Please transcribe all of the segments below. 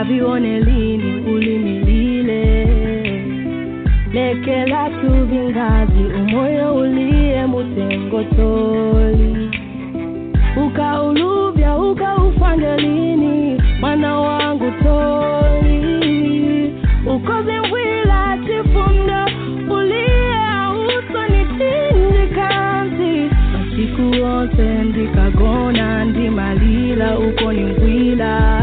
ungavione lini ulimilile lekela tuvingazi umoyo uliye mutengotoli ukauluvya ukaufanya lini mwana wangu toli. Ukoze mbwila tifunda uliye ausonitindikanzi masiku yonse ndikagona ndimalila uko ni mbwila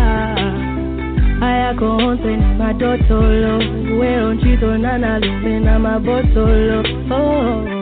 ayako onse ni madotolo weo ntchito nanalume na mabotolo oh.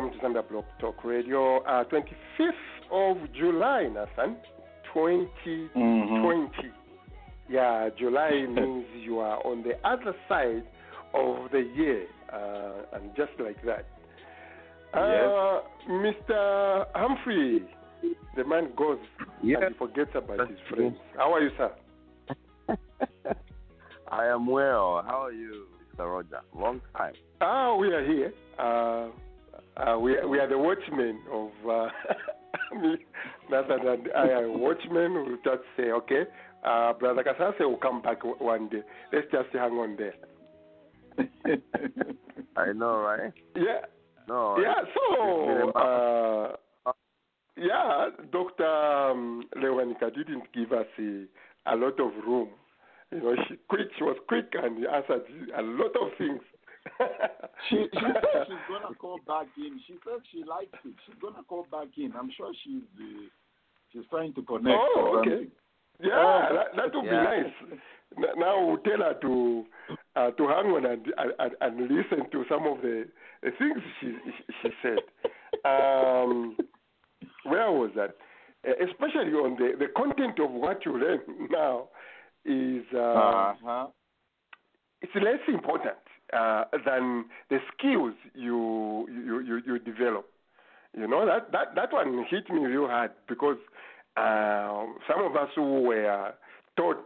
Welcome to Zambia Blog Talk Radio. Uh, 25th of July, Nathan, 2020. Yeah, July means you are on the other side of the year, uh, and just like that. Uh, Mr. Humphrey, the man goes Yes. and forgets about his friends. How are you, sir? I am well. How are you, Mr. Roger? Long time. Ah, we are here. Uh, uh, we, we are the watchmen of uh, me, Nathan and I are watchmen. We just say, okay, uh, Brother Kasase will come back w- one day. Let's just hang on there. I know, right? Yeah, No. yeah. So, uh, yeah, Doctor um, Lewanika didn't give us a, a lot of room. You know, she quick. She was quick and answered a lot of things. She, she said she's gonna call back in. She said she likes it. She's gonna call back in. I'm sure she's uh, she's trying to connect. Oh, okay. something. Yeah, Oh. that, that would Yeah. be nice. Now we'll tell her to uh, to hang on and, and and listen to some of the, the things she she said. Um, where was that? Especially on the, the content of what you learn now is uh, Uh-huh. it's less important uh, than the skills you, you you you develop. You know that that that one hit me real hard because uh, some of us who were taught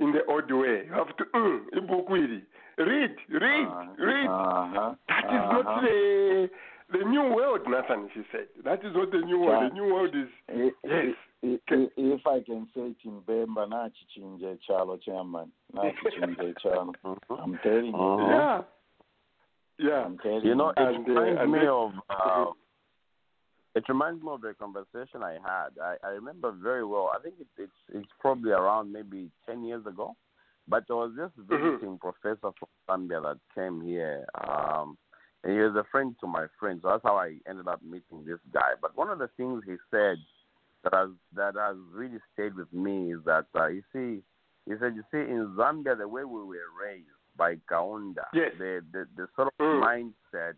in the old way, you have to mm, ibukwiri, read, read, read. Uh-huh. That is uh-huh. not the the new world, Nathan. She said that is not the new world. The new world is I- yes. I- I- If I can say it in Bemba, nachichinja chalo chairman, nachichinja chalo. Mhm. I'm telling you. Mhm. yeah, yeah. I'm telling You know, it And, uh, reminds and me then- of. Uh, it reminds me of the conversation I had. I, I remember very well. I think it, it's it's probably around maybe ten years ago. But there was this visiting professor from Zambia that came here. Um, and he was a friend to my friend. So that's how I ended up meeting this guy. But one of the things he said that has that has really stayed with me is that uh, you see, he said, you see, in Zambia, the way we were raised by Kaunda, Yes. the, the the sort of Mm. mindset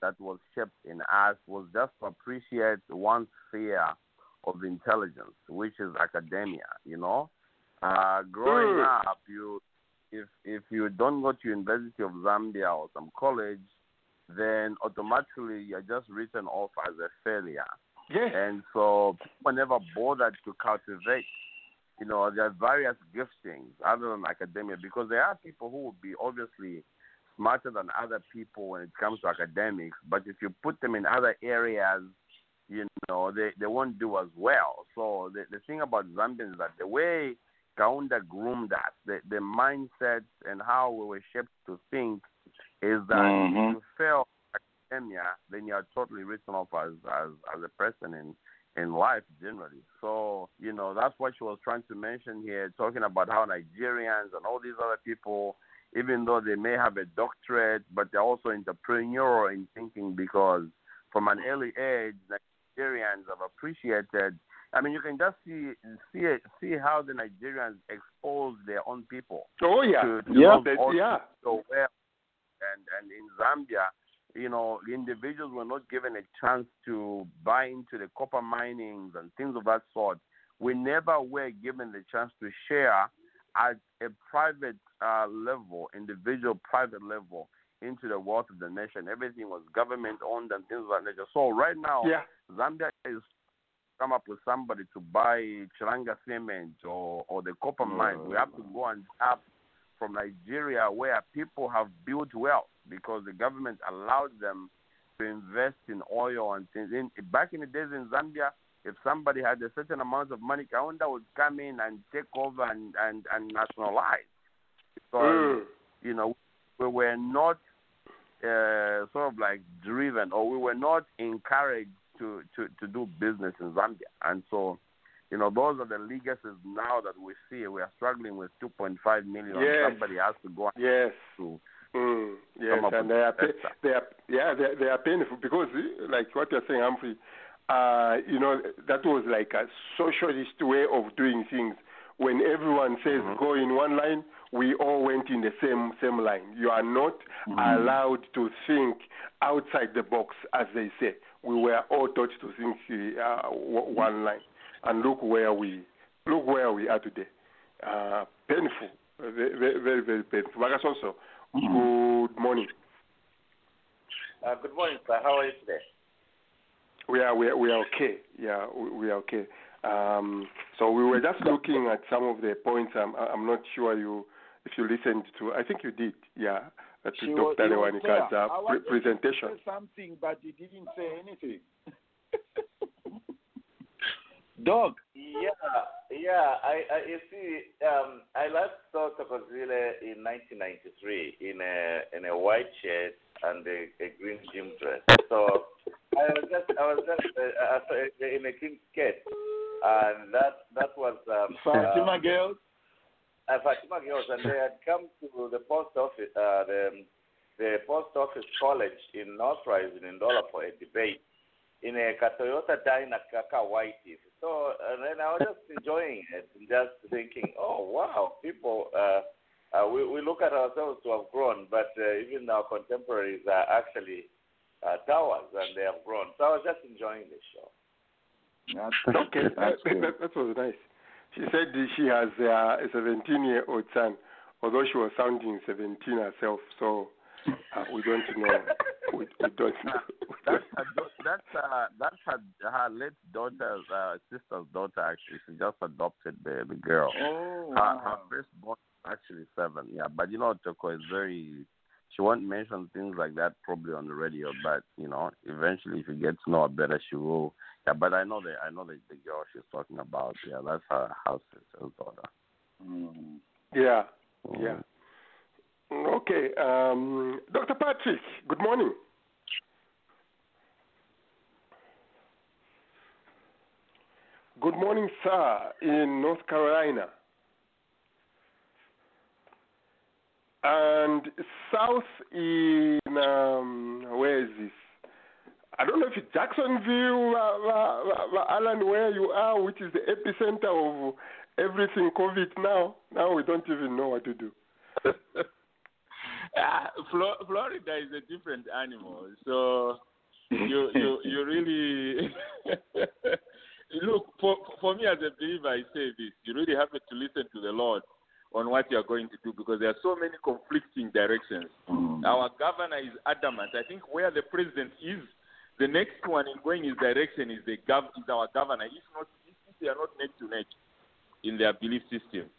that was shaped in us was just to appreciate one sphere of intelligence, which is academia. You know, uh, growing Mm. up, you if if you don't go to University of Zambia or some college, then automatically you're just written off as a failure. Yes. And so people never bothered to cultivate, you know, their various giftings other than academia because there are people who will be obviously smarter than other people when it comes to academics, but if you put them in other areas, you know, they, they won't do as well. So the, the thing about Zambians is that the way Kaunda groomed us, the, the mindset and how we were shaped to think is that Mhm. if you fail academia, then you are totally written off as as as a person in in life generally. So you know that's what she was trying to mention here, talking about how Nigerians and all these other people, even though they may have a doctorate, but they're also entrepreneurial in thinking because from an early age, Nigerians have appreciated. I mean, you can just see see see how the Nigerians expose their own people. Oh yeah, to, to Yeah. love That- all yeah. so well. And and in Zambia, you know, individuals were not given a chance to buy into the copper minings and things of that sort. We never were given the chance to share at a private uh, level, individual private level, into the wealth of the nation. Everything was government owned and things of that nature. So right now, Yeah. Zambia is come up with somebody to buy Chilanga cement or, or the copper mine. We have to go and tap from Nigeria where people have built wealth because the government allowed them to invest in oil and things. In, back in the days in Zambia, if somebody had a certain amount of money, Kaunda would come in and take over and, and, and nationalize. Because, Mm. you know, we were not uh, sort of like driven or we were not encouraged to, to, to do business in Zambia. And so, you know, those are the legacies now that we see. We are struggling with 2.5 million. Yes. Somebody has to go Yes. to Mm, yes, and they are, they are, yeah, they, they are painful because, eh, like what you're saying, Humphrey, uh, you know, that was like a socialist way of doing things. When everyone says Mhm. go in one line, we all went in the same same line. You are not allowed to think outside the box, as they say. We were all taught to think uh, one line, and look where we look where we are today. Uh, painful, very very very, painful. Marcus also. Good morning. Uh, good morning, sir. How are you today? We are we are, we are okay. Yeah, we, we are okay. Um, so we were just looking at some of the points. I'm I'm not sure you if you listened to. I think you did. Yeah, uh, to She was- Dr. Lewanika's uh, pre- presentation. something, but he didn't say anything. Dog. Yeah, yeah. I, I you see, um, I last saw Tokozile in 1993 in a in a white shirt and a, a green gym dress. So I was just I was just uh, uh, in a green skirt, and that that was um, Fatima um, girls. uh, Fatima girls, and they had come to the post office, uh, the the post office college in Northrise in Ndola for a debate in a Toyota Dyna Kaka White. So and then I was just enjoying it, and just thinking, oh wow, people. Uh, uh, we we look at ourselves to have grown, but uh, even our contemporaries are actually uh, towers, and they have grown. So I was just enjoying the show. That's, Okay, that, that's good. that, that was nice. She said that she has uh, a 17 year old son, although she was sounding 17 herself. So uh, we don't know. We, we don't know. We that's her, that's uh, that's her, her late daughter's uh, sister's daughter. Actually, she just adopted the the girl. Oh, Her, her wow. firstborn actually seven. Yeah, but you know, Toko is very. She won't mention things like that probably on the radio, but you know, eventually, if you get to know her better, she will. Yeah, but I know the I know the, the girl she's talking about. Yeah, that's her house sister's daughter. Mm. Yeah, Mm. yeah. Okay, um, Dr. Patrick, good morning. Good morning, sir, in North Carolina. And south in, um, where is this? I don't know if it's Jacksonville, uh, Alan, where you are, which is the epicenter of everything COVID now. Now we don't even know what to do. Uh, Flo- Florida is a different animal. So you you you really look for for me as a believer. I say this: you really have to listen to the Lord on what you are going to do because there are so many conflicting directions. Mm. Our governor is adamant. I think where the president is, the next one in going his direction is the gov- is our governor. If not, if they are not neck to neck in their belief system.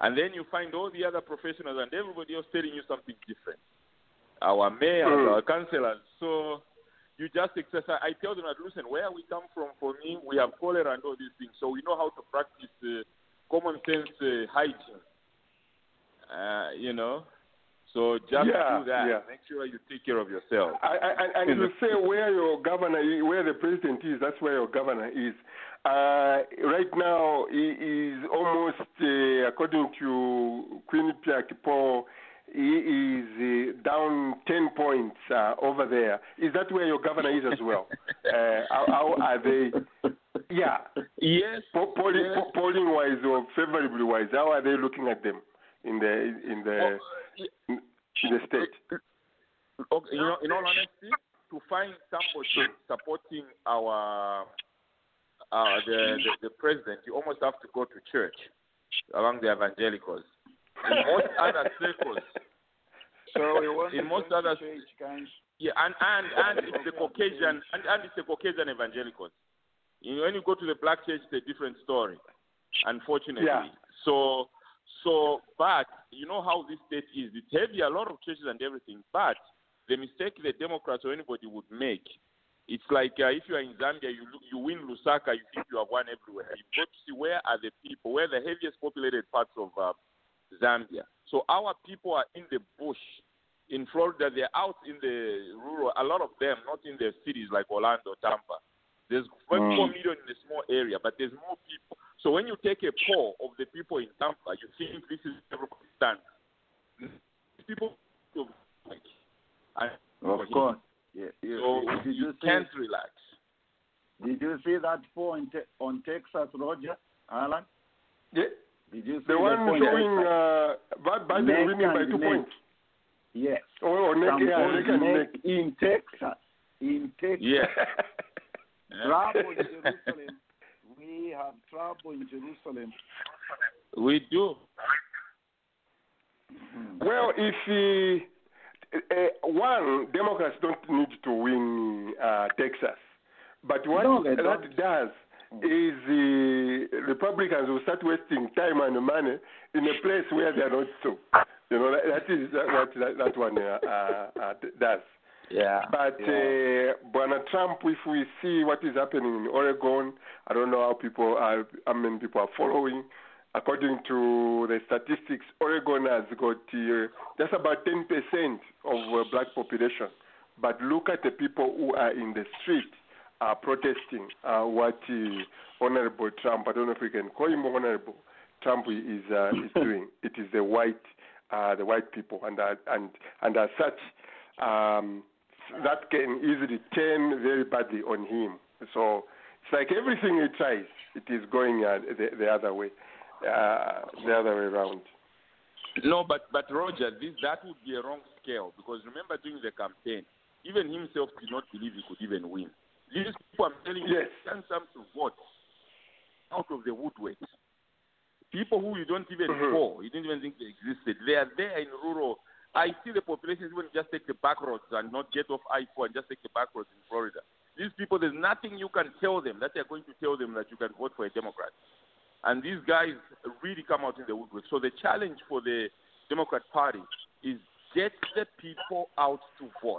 And then you find all the other professionals and everybody else telling you something different. Our mayors, Mm. our councillors. So you just exercise. I tell them that, listen, where we come from, for me, we have cholera and all these things. So we know how to practice uh, common sense uh, hygiene. Uh, you know. So just Yeah, do that. yeah. Make sure you take care of yourself. I, I, and, and you say where your governor, where the president is, that's where your governor is. Uh, right now, he is almost, uh, according to Quinnipiac poll, he is uh, down 10 points uh, over there. Is that where your governor is as well? uh, how, how are they? Yeah. Yes. Po- polling, yes. po- polling wise or favorably wise, how are they looking at them in the in the in the state? Okay, you know, in all honesty, to find somebody supporting our uh, the, the the president, you almost have to go to church among the evangelicals. In most other circles, So we want In most other- church, guys. yeah, and and and it's the Caucasian and, and it's the Caucasian evangelicals. You know, when you go to the black church, it's a different story. Unfortunately, Yeah. so so but you know how this state is. It's heavy, a lot of churches and everything. But the mistake the Democrats or anybody would make, it's like uh, if you are in Zambia, you you win Lusaka, you think you have won everywhere. You've got to see where are the people, where are the heaviest populated parts of uh, Zambia. So our people are in the bush in Florida. They're out in the rural. A lot of them, not in the cities like Orlando, Tampa. There's 4 million in a small area, but there's more people. So when you take a poll of the people in Tampa, you think this is everybody stands. People, Of course. Yeah. so did you you see? can't relax. Did you see that poll in te- on Texas, Roger? Alan? Yeah. Did you see The the one in showing uh, Bad Biden Neck winning by two neck. points. Yes. Or, or neck, Some yeah, neck and neck. neck in Texas. In Texas. Yeah. Trouble in Jerusalem. We have trouble in Jerusalem. we do. well, if uh, one Democrats don't need to win uh, Texas, but what No, that don't. does is the Republicans will start wasting time and money in a place where they are not so. You know that, that is what that, that one uh, uh, uh, does. Yeah. But uh, Bwana Trump, if we see what is happening in Oregon, I don't know how people are, how many people are following. According to the statistics, Oregon has got uh, just about 10% of uh, black population. But look at the people who are in the street uh, protesting uh, what uh, Honorable Trump, I don't know if we can call him Honorable Trump is uh, is doing. It is the white uh, the white people, and uh, and and as such, um, that can easily turn very badly on him. So it's like everything he tries, it is going uh, the, the other way, uh, the other way around. No, but but Roger, this that would be a wrong scale because remember during the campaign, even himself did not believe he could even win. These people, I'm telling you, Yes. send some to vote out of the woodwork. People who you don't even Mhm. know, you didn't even think they existed. They are there in rural. I see the population even just take the back roads and not get off I-4 and just take the back roads in Florida. These people, there's nothing you can tell them that they're going to tell them that you can vote for a Democrat. And these guys really come out in the woodwork. So the challenge for the Democrat Party is get the people out to vote.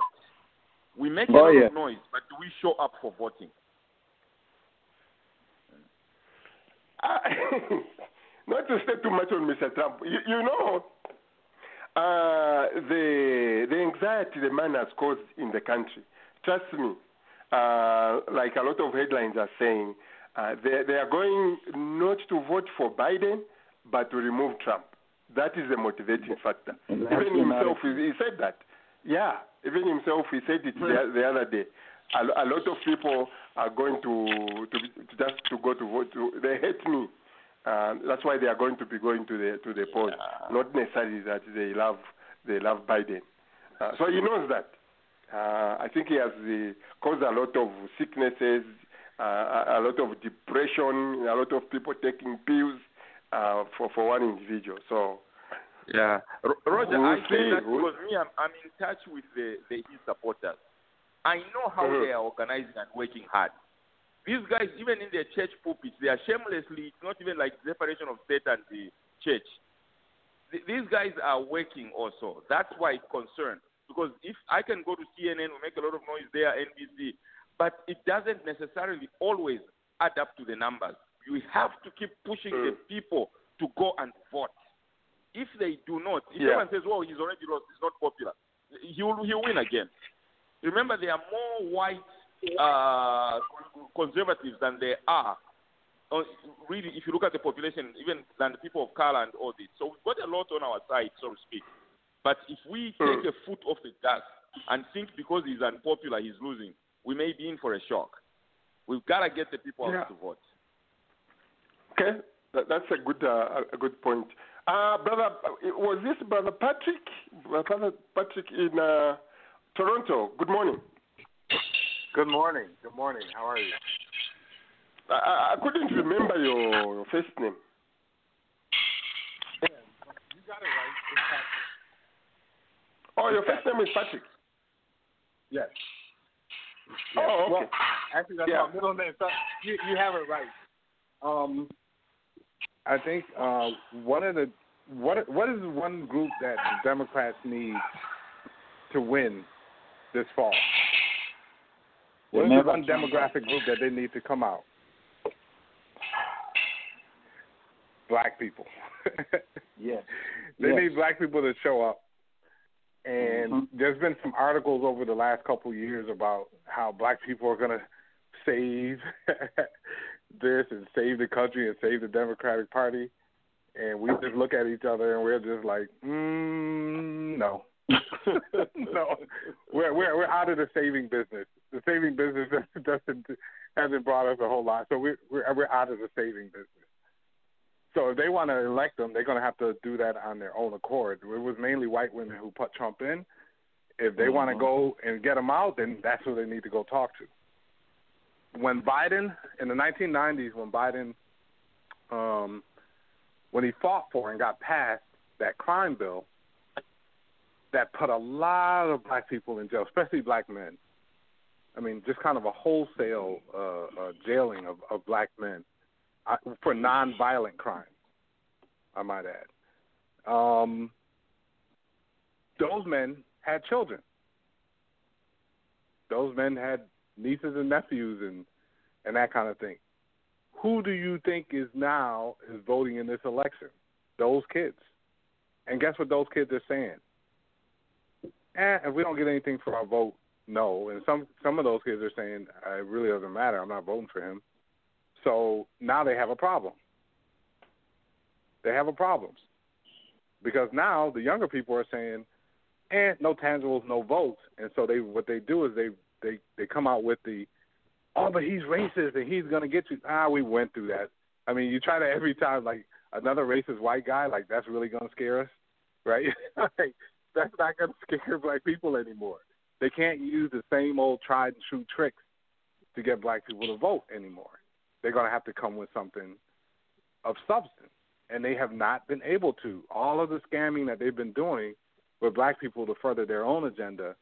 We make a Oh, lot yeah. of noise, but do we show up for voting? Uh, not to stay too much on Mr. Trump. You, you know, uh, the the anxiety the man has caused in the country. Trust me, uh, like a lot of headlines are saying, uh, they they are going not to vote for Biden, but to remove Trump. That is the motivating factor. Even himself, he, he said that. Yeah, even himself, he said it the, the other day. A, a lot of people are going to, to, to just to go to vote. To, they hate me. Uh, that's why they are going to be going to the to the polls. Not necessarily that they love they love Biden. Uh, so he knows that. Uh, I think he has uh, caused a lot of sicknesses, uh, a, a lot of depression, a lot of people taking pills uh, for for one individual. So Yeah, Ro- Roger, We'll I say see. that because me, I'm, I'm in touch with the, the his supporters. I know how Mhm. they are organizing and working hard. These guys, even in their church pulpits, they are shamelessly. It's not even like separation of state and the church. Th- These guys are working also. That's why it's concerned. Because if I can go to CNN, we make a lot of noise there, NBC, but it doesn't necessarily always add up to the numbers. You have to keep pushing the Mm. people to go and vote. If they do not, if Yeah. everyone says, "Well, he's already lost, he's not popular," he will he will win again. Remember, there are more white uh, conservatives than there are. uh, Really, if you look at the population, even than the people of color and all this, so we've got a lot on our side, so to speak. But if we take a foot off the gas and think because he's unpopular, he's losing, we may be in for a shock. We've got to get the people out Yeah. to vote. Okay, that, that's a good uh, a good point. Uh, brother, was this brother Patrick? Brother Patrick in uh, Toronto. Good morning. Good morning. Good morning. How are you? I- I, I couldn't remember your, your first name. You got it right. It's Patrick. Oh, your first name is Patrick. Yes. Oh, okay. Well, actually, that's Yeah. my middle name. So you you have it right. Um, I think uh, one of the what what is one group that the Democrats need to win this fall? What is the one demographic group that they need to come out? Black people. Yes. They Yes. need black people to show up. And Mhm. there's been some articles over the last couple of years about how black people are going to save this and save the country and save the Democratic Party. And we just look at each other and we're just like, mm, no. no. We're, we're, we're out of the saving business. The saving business doesn't, hasn't brought us a whole lot. So we're, we're, we're out of the saving business. So if they want to elect them, they're going to have to do that on their own accord. It was mainly white women who put Trump in. If they want to go and get him out, then that's who they need to go talk to. When Biden in the 1990s, when Biden, um, when he fought for and got passed that crime bill, that put a lot of black people in jail, especially black men. I mean, just kind of a wholesale uh, uh, jailing of, of black men for non-violent crimes. I might add. Um, those men had children. Those men had nieces and nephews and and that kind of thing. Who do you think is now is voting in this election? Those kids. And guess what those kids are saying? Eh, if we don't get anything for our vote, no. And some some of those kids are saying, it really doesn't matter. I'm not voting for him. So now they have a problem. They have a problem because now the younger people are saying, "Eh, no tangibles, no votes," and so they what they do is they they they come out with the, "Oh, but he's racist and he's gonna get you." Ah, we went through that. I mean, you try to every time like another racist white guy, like that's really gonna scare us, right? like, that's not gonna scare black people anymore. They can't use the same old tried and true tricks to get black people to vote anymore. They're going to have to come with something of substance, and they have not been able to. All of the scamming that they've been doing with black people to further their own agenda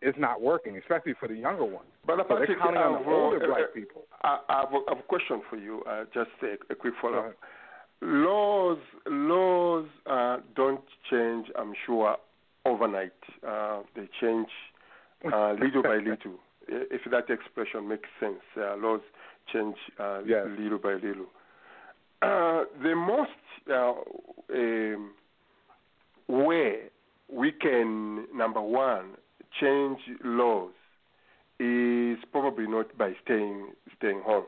is not working, especially for the younger ones. But so they're counting on the older uh, black uh, people. I, I, have a, I have a question for you. Uh, just a, a quick follow up. Laws, laws uh, don't change. I'm sure overnight. Uh, they change uh, little by little. If that expression makes sense, uh, laws change uh, Yes. little by little. Uh, the most uh, um, way we can, number one, change laws is probably not by staying staying home.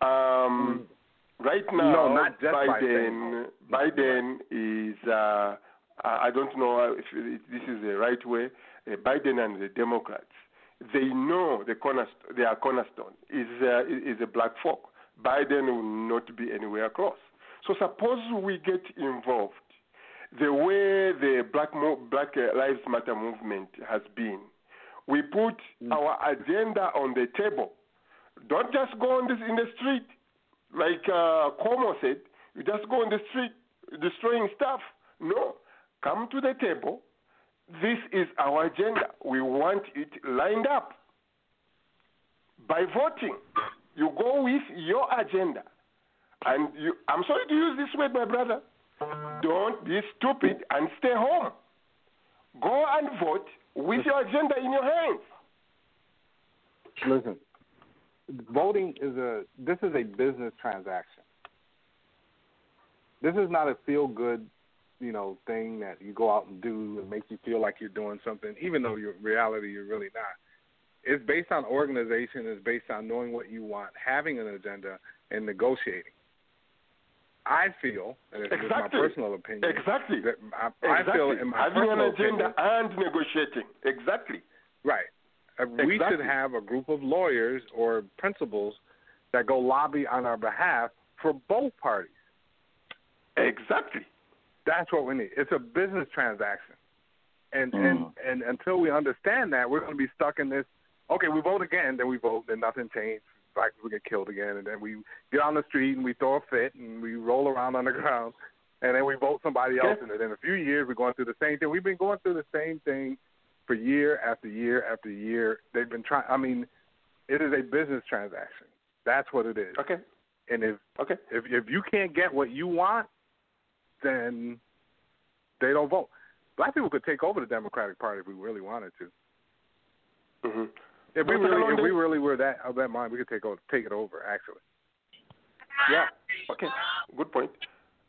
Um, right now, No, not just by Biden home. Biden is uh, I don't know if this is the right way. Uh, Biden and the Democrats they know the cornerstone, their cornerstone is uh, is a black folk. Biden will not be anywhere close. So suppose we get involved the way the Black Mo- Black uh, Lives Matter movement has been. We put our agenda on the table. Don't just go on this in the street, like uh, Cuomo said. You just go on the street destroying stuff. No, come to the table. This is our agenda. We want it lined up by voting. You go with your agenda, and you. I'm sorry to use this word, my brother. Don't be stupid and stay home. Go and vote with your agenda in your hands. Listen, voting is a this is a business transaction. This is not a feel good, you know, thing that you go out and do and make you feel like you're doing something, even though in reality you're really not. It's based on organization. It's based on knowing what you want, having an agenda, and negotiating. I feel, and it's just my personal opinion, Exactly. that I, I Exactly. feel in my Having an agenda opinion, and negotiating. Exactly. Right. Uh, We should have a group of lawyers or principals that go lobby on our behalf for both parties. Exactly. That's what we need. It's a business transaction. And and Mm. and until we understand that, we're going to be stuck in this. Okay, we vote again, then we vote, then nothing. In fact, we get killed again, and then we get on the street and we throw a fit and we roll around on the ground, and then we vote somebody else, Yeah. and then in a few years we're going through the same thing. We've been going through the same thing for year after year after year. They've been trying. I mean, it is a business transaction. That's what it is. Okay. And if Okay. if if you can't get what you want, then they don't vote. Black people could take over the Democratic Party if we really wanted to. hmm If we really, if we really were that of that mind, we could take over, take it over. Actually, Yeah. Okay. Good point.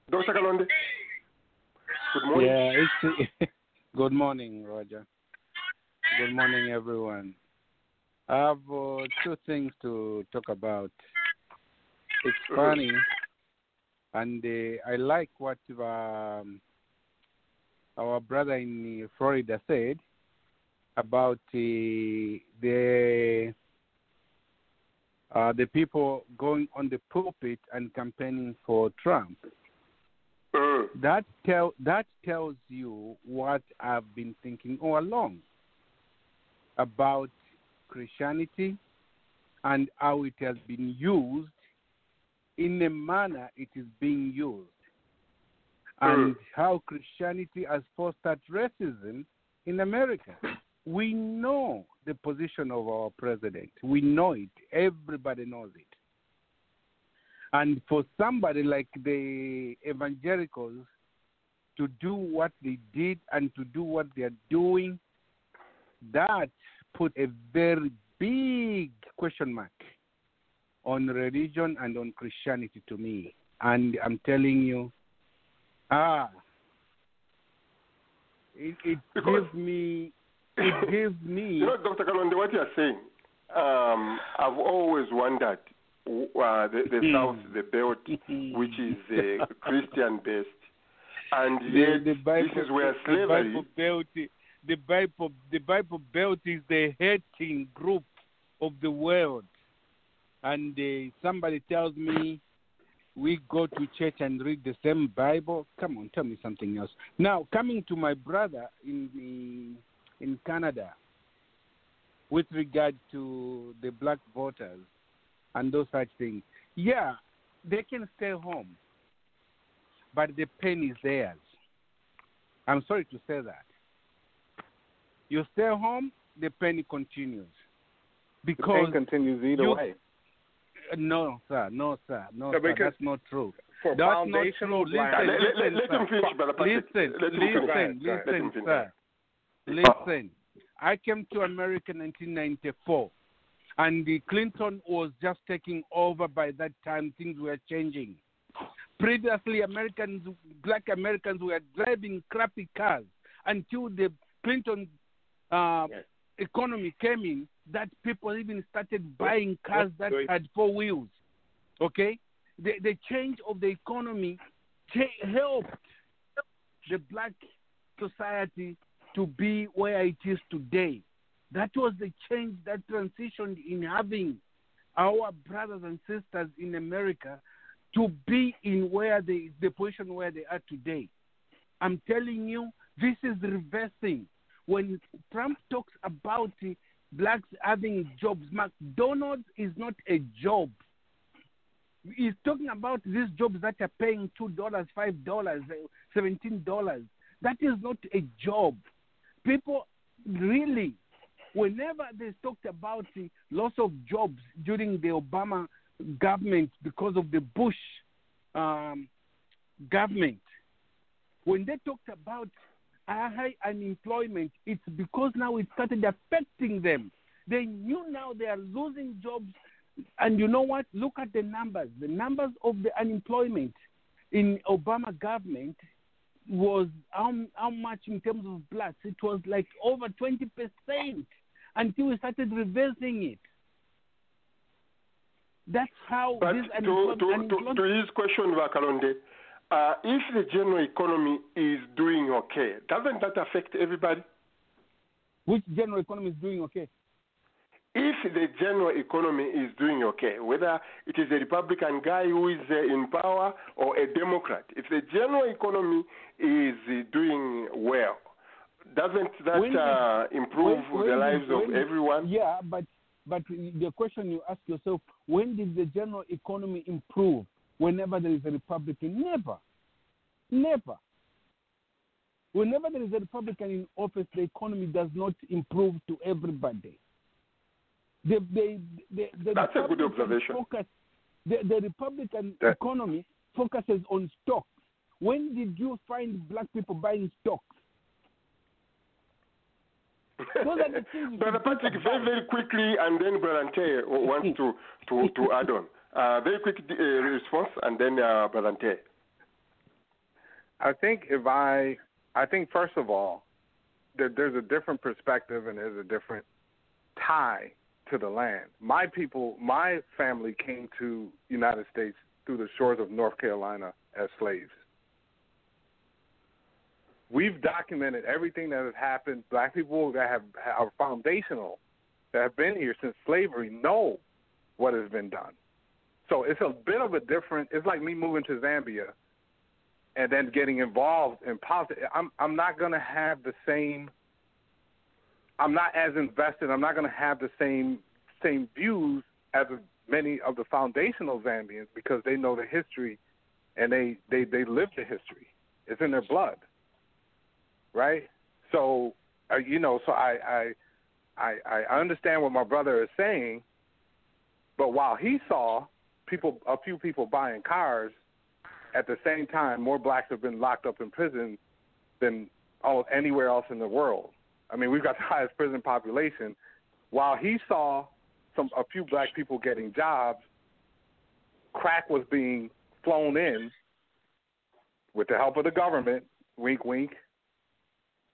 Dr. Kalonde. Good morning. Yeah, it's good morning, Roger. Good morning, everyone. I have uh, two things to talk about. It's Mhm. funny, and uh, I like what um, our brother in Florida said about uh, the uh, the people going on the pulpit and campaigning for Trump Mm. that tell that tells you what I've been thinking all along about Christianity and how it has been used in the manner it is being used, hmm. and how Christianity has fostered racism in America. We know the position of our president. We know it. Everybody knows it. And for somebody like the evangelicals to do what they did and to do what they are doing, that put a very big question mark on religion and on Christianity to me. And I'm telling you, ah, it, it Because- gives me, it gives me. You know, Dr. Kalonde, what you're saying, um, I've always wondered uh, the, the Hmm. South, the belt, which is uh, Christian based, and the, yet the Bible, this is where the slavery. Bible Belt, the Bible, the Bible Belt is the hating group of the world, and uh, somebody tells me we go to church and read the same Bible. Come on, tell me something else. Now, coming to my brother in the, in Canada, with regard to the black voters and those such things, yeah, they can stay home but the pain is theirs. I'm sorry to say that. You stay home, the pain continues. because the pain continues either you- way. No, sir, no, sir, no, sir, that's not true. That's not true. Listen, let, listen, let, let finish, Brother Patrick. Listen, Let listen, Go ahead, go ahead. Let him listen, sir. Listen, I came to America in 1994, and the Clinton was just taking over by that time. Things were changing. Previously, Americans, black Americans, were driving crappy cars until the Clinton uh, economy came in. That people even started buying cars that had four wheels. Okay, the the change of the economy cha- helped the black society to be where it is today. That was the change that transitioned in having our brothers and sisters in America to be in where they the position where they are today. I'm telling you, this is reversing. When Trump talks about blacks having jobs, McDonald's is not a job. He's talking about these jobs that are paying two dollars, five dollars, seventeen dollars. That is not a job. People really, whenever they talked about the loss of jobs during the Obama government because of the Bush um, government, when they talked about high unemployment, it's because now it started affecting them. They knew now they are losing jobs. And you know what? Look at the numbers. The numbers of the unemployment in Obama government was how, how much in terms of blacks? It was like over 20% until we started reversing it. That's how But this to, to, to, to his question, Vakalonde, uh, if the general economy is doing okay, doesn't that affect everybody? Which general economy is doing okay? If the general economy is doing okay, whether it is a Republican guy who is uh, in power or a Democrat, if the general economy is uh, doing well, doesn't that When uh, improve when- the lives did- of when everyone? Yeah, but but the question you ask yourself: When did the general economy improve? Whenever there is a Republican, never, never. Whenever there is a Republican in office, the economy does not improve to everybody. The, the, the, the That's a good observation. Focus, the, the Republican That- economy focuses on stocks. When did you find black people buying stocks? Those are the things you Brother Patrick, very, very quickly, and then Brother Ante wants to, to, to add on. Uh, very quick uh, response, and then uh, I think if I, I think first of all, there, there's a different perspective and there's a different tie to the land. My people, my family came to United States through the shores of North Carolina as slaves. We've documented everything that has happened. Black people that have are foundational, that have been here since slavery, know what has been done. So it's a bit of a different. It's like me moving to Zambia and then getting involved in politics. I'm I'm not to have the same. I'm not as invested. I'm not to have the same same views as many of the foundational Zambians because they know the history, and they they they live the history. It's in their blood, right? So uh, you know, so I I I I understand what my brother is saying, but while he saw people, a few people buying cars at the same time, more blacks have been locked up in prison than all anywhere else in the world. I mean, we've got the highest prison population. While he saw some a few black people getting jobs, crack was being flown in with the help of the government, wink wink,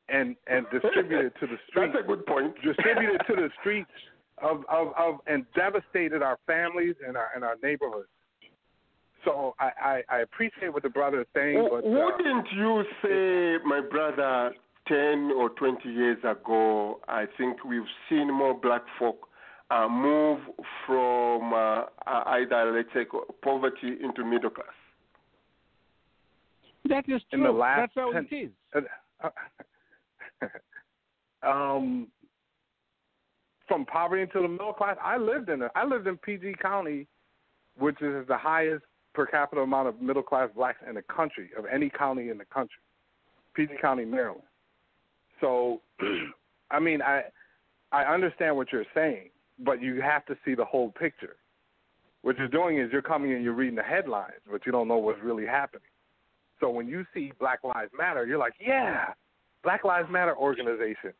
and and distributed to the streets. That's a good point. distributed to the streets of, of, of and devastated our families and our and our neighborhoods. So I, I, I appreciate what the brother is saying, W- but uh, Wouldn't you say, my brother, 10 or 20 years ago, I think we've seen more black folk uh, move from uh, uh, either, let's say, poverty into middle class? That is in true. the last That's how 10 it is. um, from poverty into the middle class, I lived in. I lived in PG County, which is the highest per capita amount of middle class blacks in the country of any county in the country. PG County, Maryland. So, I mean, I I understand what you're saying, but you have to see the whole picture. What you're doing is you're coming and you're reading the headlines, but you don't know what's really happening. So when you see Black Lives Matter, you're like, yeah, Black Lives Matter organization.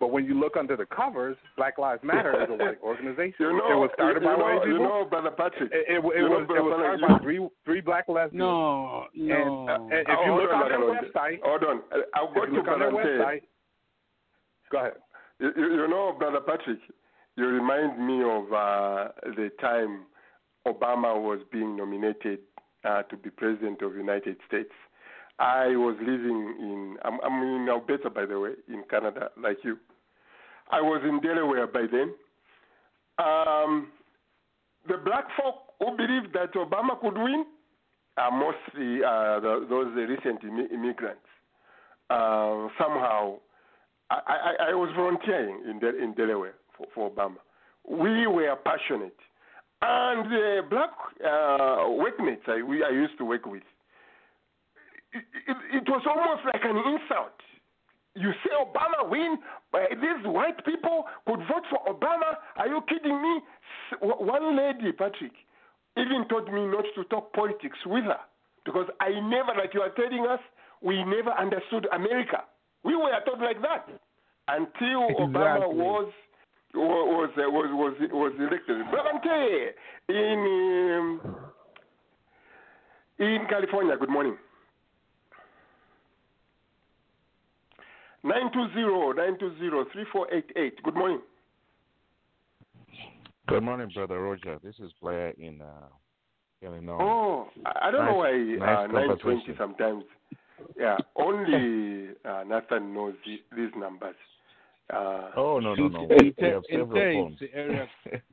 But when you look under the covers, Black Lives Matter is a white organization. You know, it was started you, by you know, white people. You know, Brother Patrick. It, it, it you know, was it was Patrick, started by three three black lesbians. No, no. And, uh, and if Oh, you look on, on their website, Hold on. I'll go if you to look on their website, go ahead. You, you you know, Brother Patrick, you remind me of uh, the time Obama was being nominated uh, to be president of the United States. I was living in, I'm, I'm in Alberta, by the way, in Canada, like you. I was in Delaware by then. Um, the black folk who believed that Obama could win are mostly uh, the, those recent immi- immigrants. Uh, somehow, I, I, I was volunteering in, Del- in Delaware for, for Obama. We were passionate. And the black uh, workmates I, we, I used to work with, it, it, it was almost like an insult. You say Obama win, but these white people could vote for Obama. Are you kidding me? One lady, Patrick, even told me not to talk politics with her because I never, like you are telling us, we never understood America. We were taught like that until Obama was was uh, was was was elected. Brother Ante, in um, in California. Good morning. 920-920-3488. Good morning. Good morning, Brother Roger. This is Blair in uh, Illinois. Oh, I I don't know why Nice- uh, nice 920 sometimes. Yeah, only uh, Nathan knows the, these numbers. Uh, Oh, no, no, no. In, We in, have in, several phones. the area,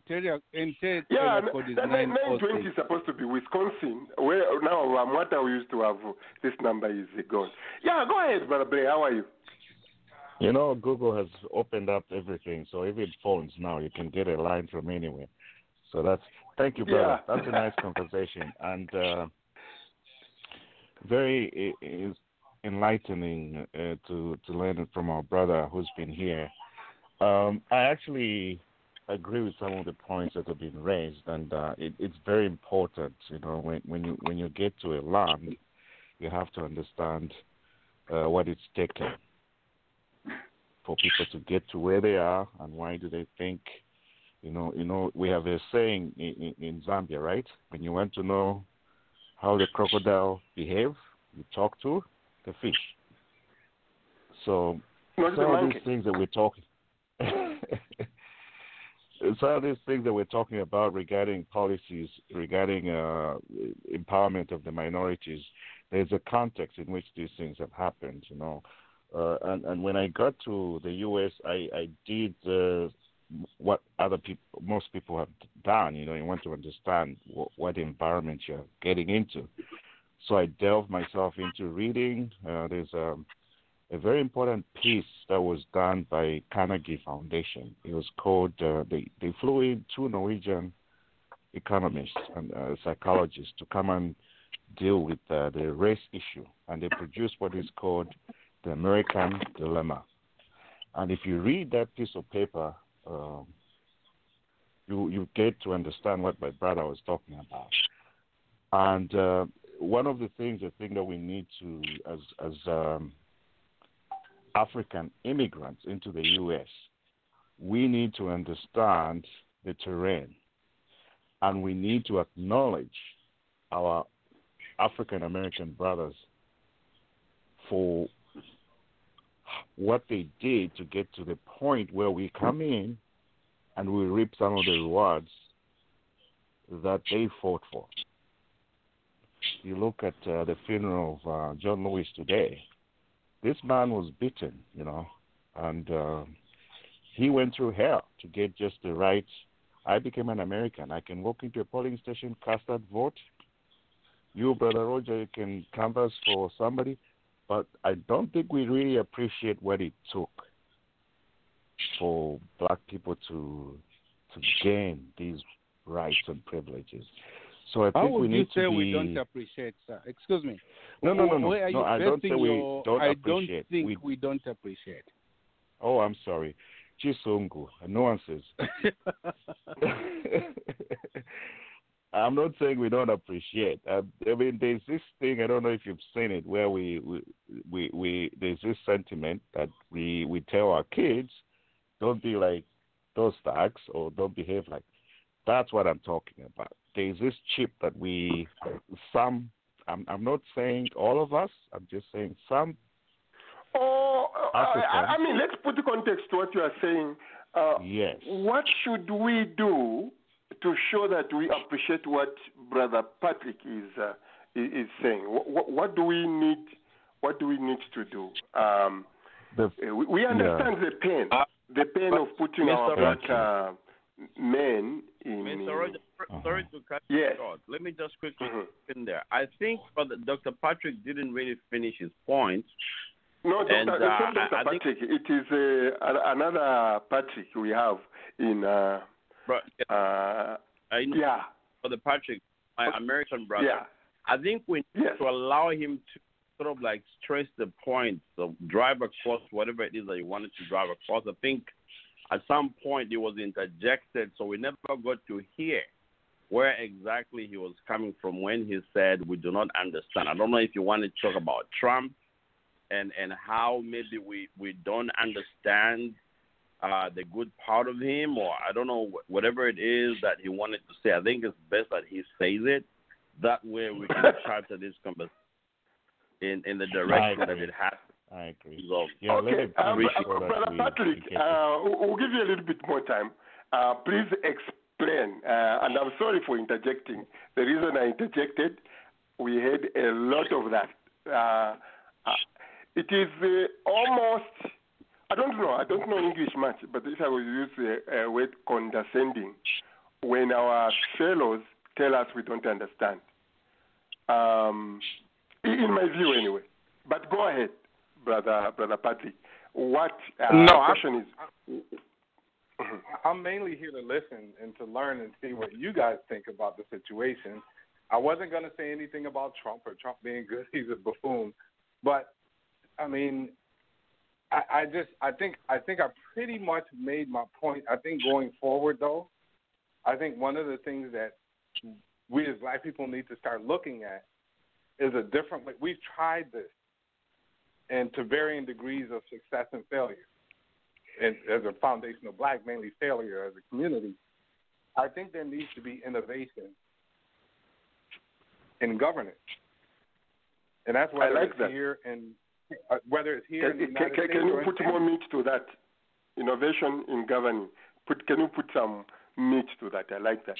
area, in Ted, Yeah, area code is that 920 906. is supposed to be Wisconsin. Where now Amwata we used to have uh, this number is gone. Yeah, go ahead, Brother Blair. How are you? You know, Google has opened up everything, so even phones now you can get a line from anywhere. So that's thank you, brother. Yeah. That's a nice conversation and uh, very enlightening uh, to to learn it from our brother who's been here. Um, I actually agree with some of the points that have been raised, and uh, it, it's very important. You know, when when you when you get to a land, you have to understand uh, what it's taken for people to get to where they are and why do they think you know you know we have a saying in, in, in Zambia right? When you want to know how the crocodile behave you talk to the fish. So Not the some of these things that we're talking some of these things that we're talking about regarding policies regarding uh, empowerment of the minorities there's a context in which these things have happened you know uh, and, and when I got to the U.S., I, I did uh, what other people, most people have done. You know, you want to understand what, what environment you're getting into. So I delved myself into reading. Uh, there's a, a very important piece that was done by Carnegie Foundation. It was called. Uh, they they flew in two Norwegian economists and uh, psychologists to come and deal with uh, the race issue, and they produced what is called the American Dilemma. And if you read that piece of paper, um, you you get to understand what my brother was talking about. And uh, one of the things I think that we need to, as as um, African immigrants into the U.S., we need to understand the terrain, and we need to acknowledge our African American brothers for what they did to get to the point where we come in and we reap some of the rewards that they fought for. You look at uh, the funeral of uh, John Lewis today. This man was beaten, you know, and uh, he went through hell to get just the right. I became an American. I can walk into a polling station, cast that vote. You, brother Roger, you can canvass for somebody but I don't think we really appreciate what it took for black people to to gain these rights and privileges. So I How think would we you need say to be. we don't appreciate, sir? Excuse me. No, no, no, no. Where No, you I don't say we don't I appreciate. don't think We- we don't appreciate. oh, I'm sorry, Chisungu, nuances. I'm not saying we don't appreciate. I, I mean, there's this thing. I don't know if you've seen it, where we we we, we there's this sentiment that we we tell our kids, don't be like those thugs or don't behave like. That's what I'm talking about. There's this chip that we some. I'm I'm not saying all of us. I'm just saying some. Oh, I, I I mean, let's put the context to what you are saying. Uh, Yes. What should we do to show that we appreciate what Brother Patrick is uh, is is saying? What, what, what do we need? What do we need to do? Um, The, uh, we, we understand the pain, the pain of putting our Mr. black uh, men in. Mr. Roger, Uh-huh. sorry to cut Yes. you short. Let me just quickly Mhm. in there. I think Brother Dr. Patrick didn't really finish his point. No, Dr. And, it's uh, Dr. I- I think- Patrick. It is uh, another Patrick we have in. Uh, But uh, I know yeah, Brother Patrick, my American brother. yeah, I think we need to allow him to sort of like stress the point, so drive across whatever it is that he wanted to drive across. I think at some point it was interjected, so we never got to hear where exactly he was coming from when he said we do not understand. I don't know if you want to talk about Trump and and how maybe we we don't understand uh, the good part of him, or I don't know wh- whatever it is that he wanted to say. I think it's best that he says it That way we can charter this conversation in, in the direction that it has I agree. to. Yeah, okay, um, uh, Brother Patrick, we get uh, we'll we'll give you a little bit more time. Uh, please explain, uh, and I'm sorry for interjecting. The reason I interjected, we had a lot of that. Uh, uh, it is uh, almost, I don't know, I don't know English much, but if I will use the uh, word condescending, when our fellows tell us we don't understand. Um, in my view, anyway. But go ahead, brother, brother Patrick. What uh, No, I'm- question is? I'm mainly here to listen and to learn and see what you guys think about the situation. I wasn't going to say anything about Trump or Trump being good. He's a buffoon, but I mean, I, I just I think I think I pretty much made my point. I think going forward, though, I think one of the things that we as black people need to start looking at is a different way. We've tried this, and to varying degrees of success and failure and as a foundation of black, mainly failure as a community, I think there needs to be innovation in governance, and that's why I like that. here and Uh, whether it's here in the Can, United can, States can you put more meat to that? Innovation in governing. Put, can you put some meat to that? I like that.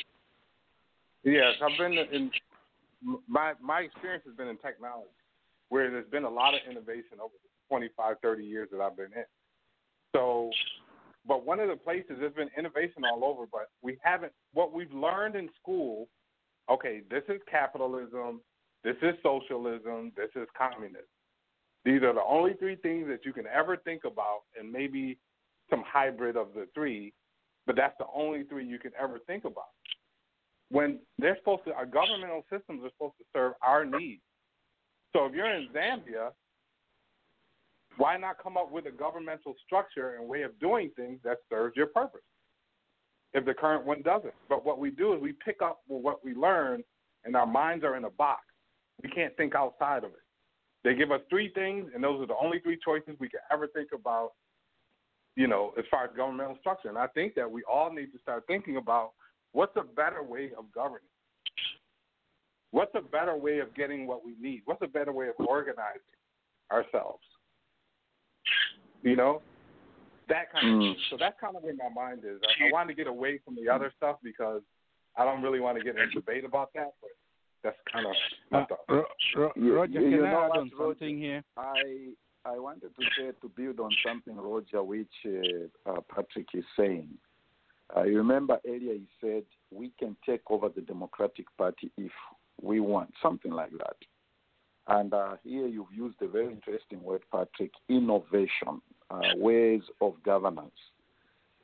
Yes, I've been in my my experience has been in technology, where there's been a lot of innovation over the 25, 30 years that I've been in. So, but one of the places there's been innovation all over, but we haven't. What we've learned in school, okay, this is capitalism, this is socialism, this is communism. These are the only three things that you can ever think about, and maybe some hybrid of the three, but that's the only three you can ever think about when they're supposed to, our governmental systems are supposed to serve our needs. So if you're in Zambia, why not come up with a governmental structure and way of doing things that serves your purpose? If the current one doesn't. But what we do is we pick up what we learn and our minds are in a box. We can't think outside of it. They give us three things, and those are the only three choices we can ever think about, you know, as far as governmental structure. And I think that we all need to start thinking about what's a better way of governing? What's a better way of getting what we need? What's a better way of organizing ourselves? You know, that kind of Mm. thing. So that's kind of where my mind is. I, I want to get away from the other stuff because I don't really want to get in a debate about that. But that's kind of my Uh, thought. Ro- Ro- Roger, you can know I add on Roger? something here? I I wanted to say to build on something Roger, which uh, uh, Patrick is saying. I remember earlier he said we can take over the Democratic Party if we want something like that. And uh, here you've used a very interesting word, Patrick: innovation, uh, ways of governance.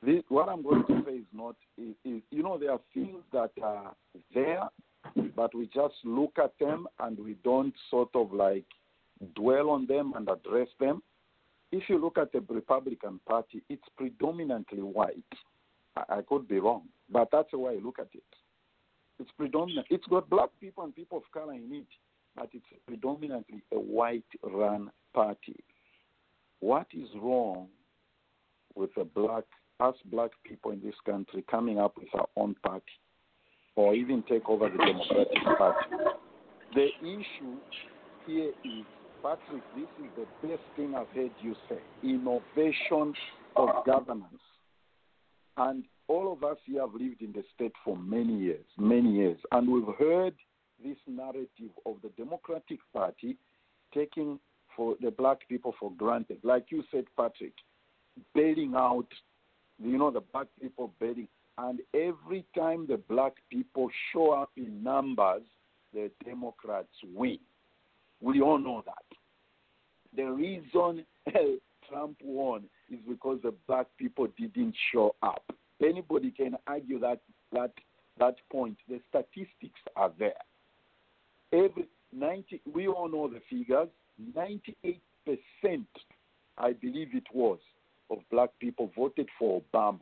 This, what I'm going to say is not, is, is, you know, there are things that are there, but we just look at them and we don't sort of like dwell on them and address them. If you look at the Republican Party, it's predominantly white. I, I could be wrong, but that's the way I look at it. It's predominant. It's got black people and people of color in it, but it's predominantly a white-run party. What is wrong with the black us black people in this country coming up with our own party, or even take over the Democratic Party? The issue here is, Patrick, this is the best thing I've heard you say: innovation of governance. And all of us here have lived in the state for many years, many years, and we've heard this narrative of the Democratic Party taking for the black people for granted. Like you said, Patrick, bailing out, you know, the black people bailing. And every time the black people show up in numbers, the Democrats win. We all know that. The reason Trump won is because the black people didn't show up. Anybody can argue that that that point. The statistics are there. Every ninety, we all know the figures. Ninety-eight percent, I believe it was, of black people voted for Obama.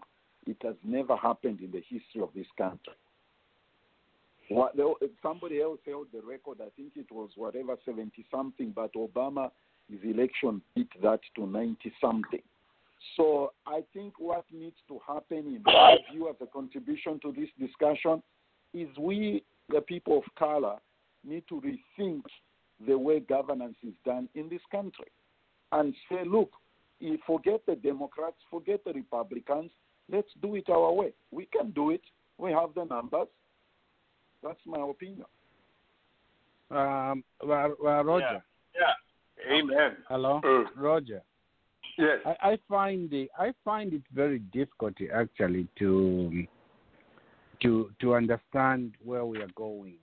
It has never happened in the history of this country. What, somebody else held the record. I think it was whatever seventy something, but Obama his election beat that to 90 something. So I think what needs to happen, in my view, as a contribution to this discussion, is we, the people of color, need to rethink the way governance is done in this country and say, look, forget the Democrats, forget the Republicans, let's do it our way. We can do it. We have the numbers. That's my opinion. Um, well, well, Roger. Yeah. Amen. Hello, Mm. Roger. Yes. I, I find it I find it very difficult actually to to to understand where we are going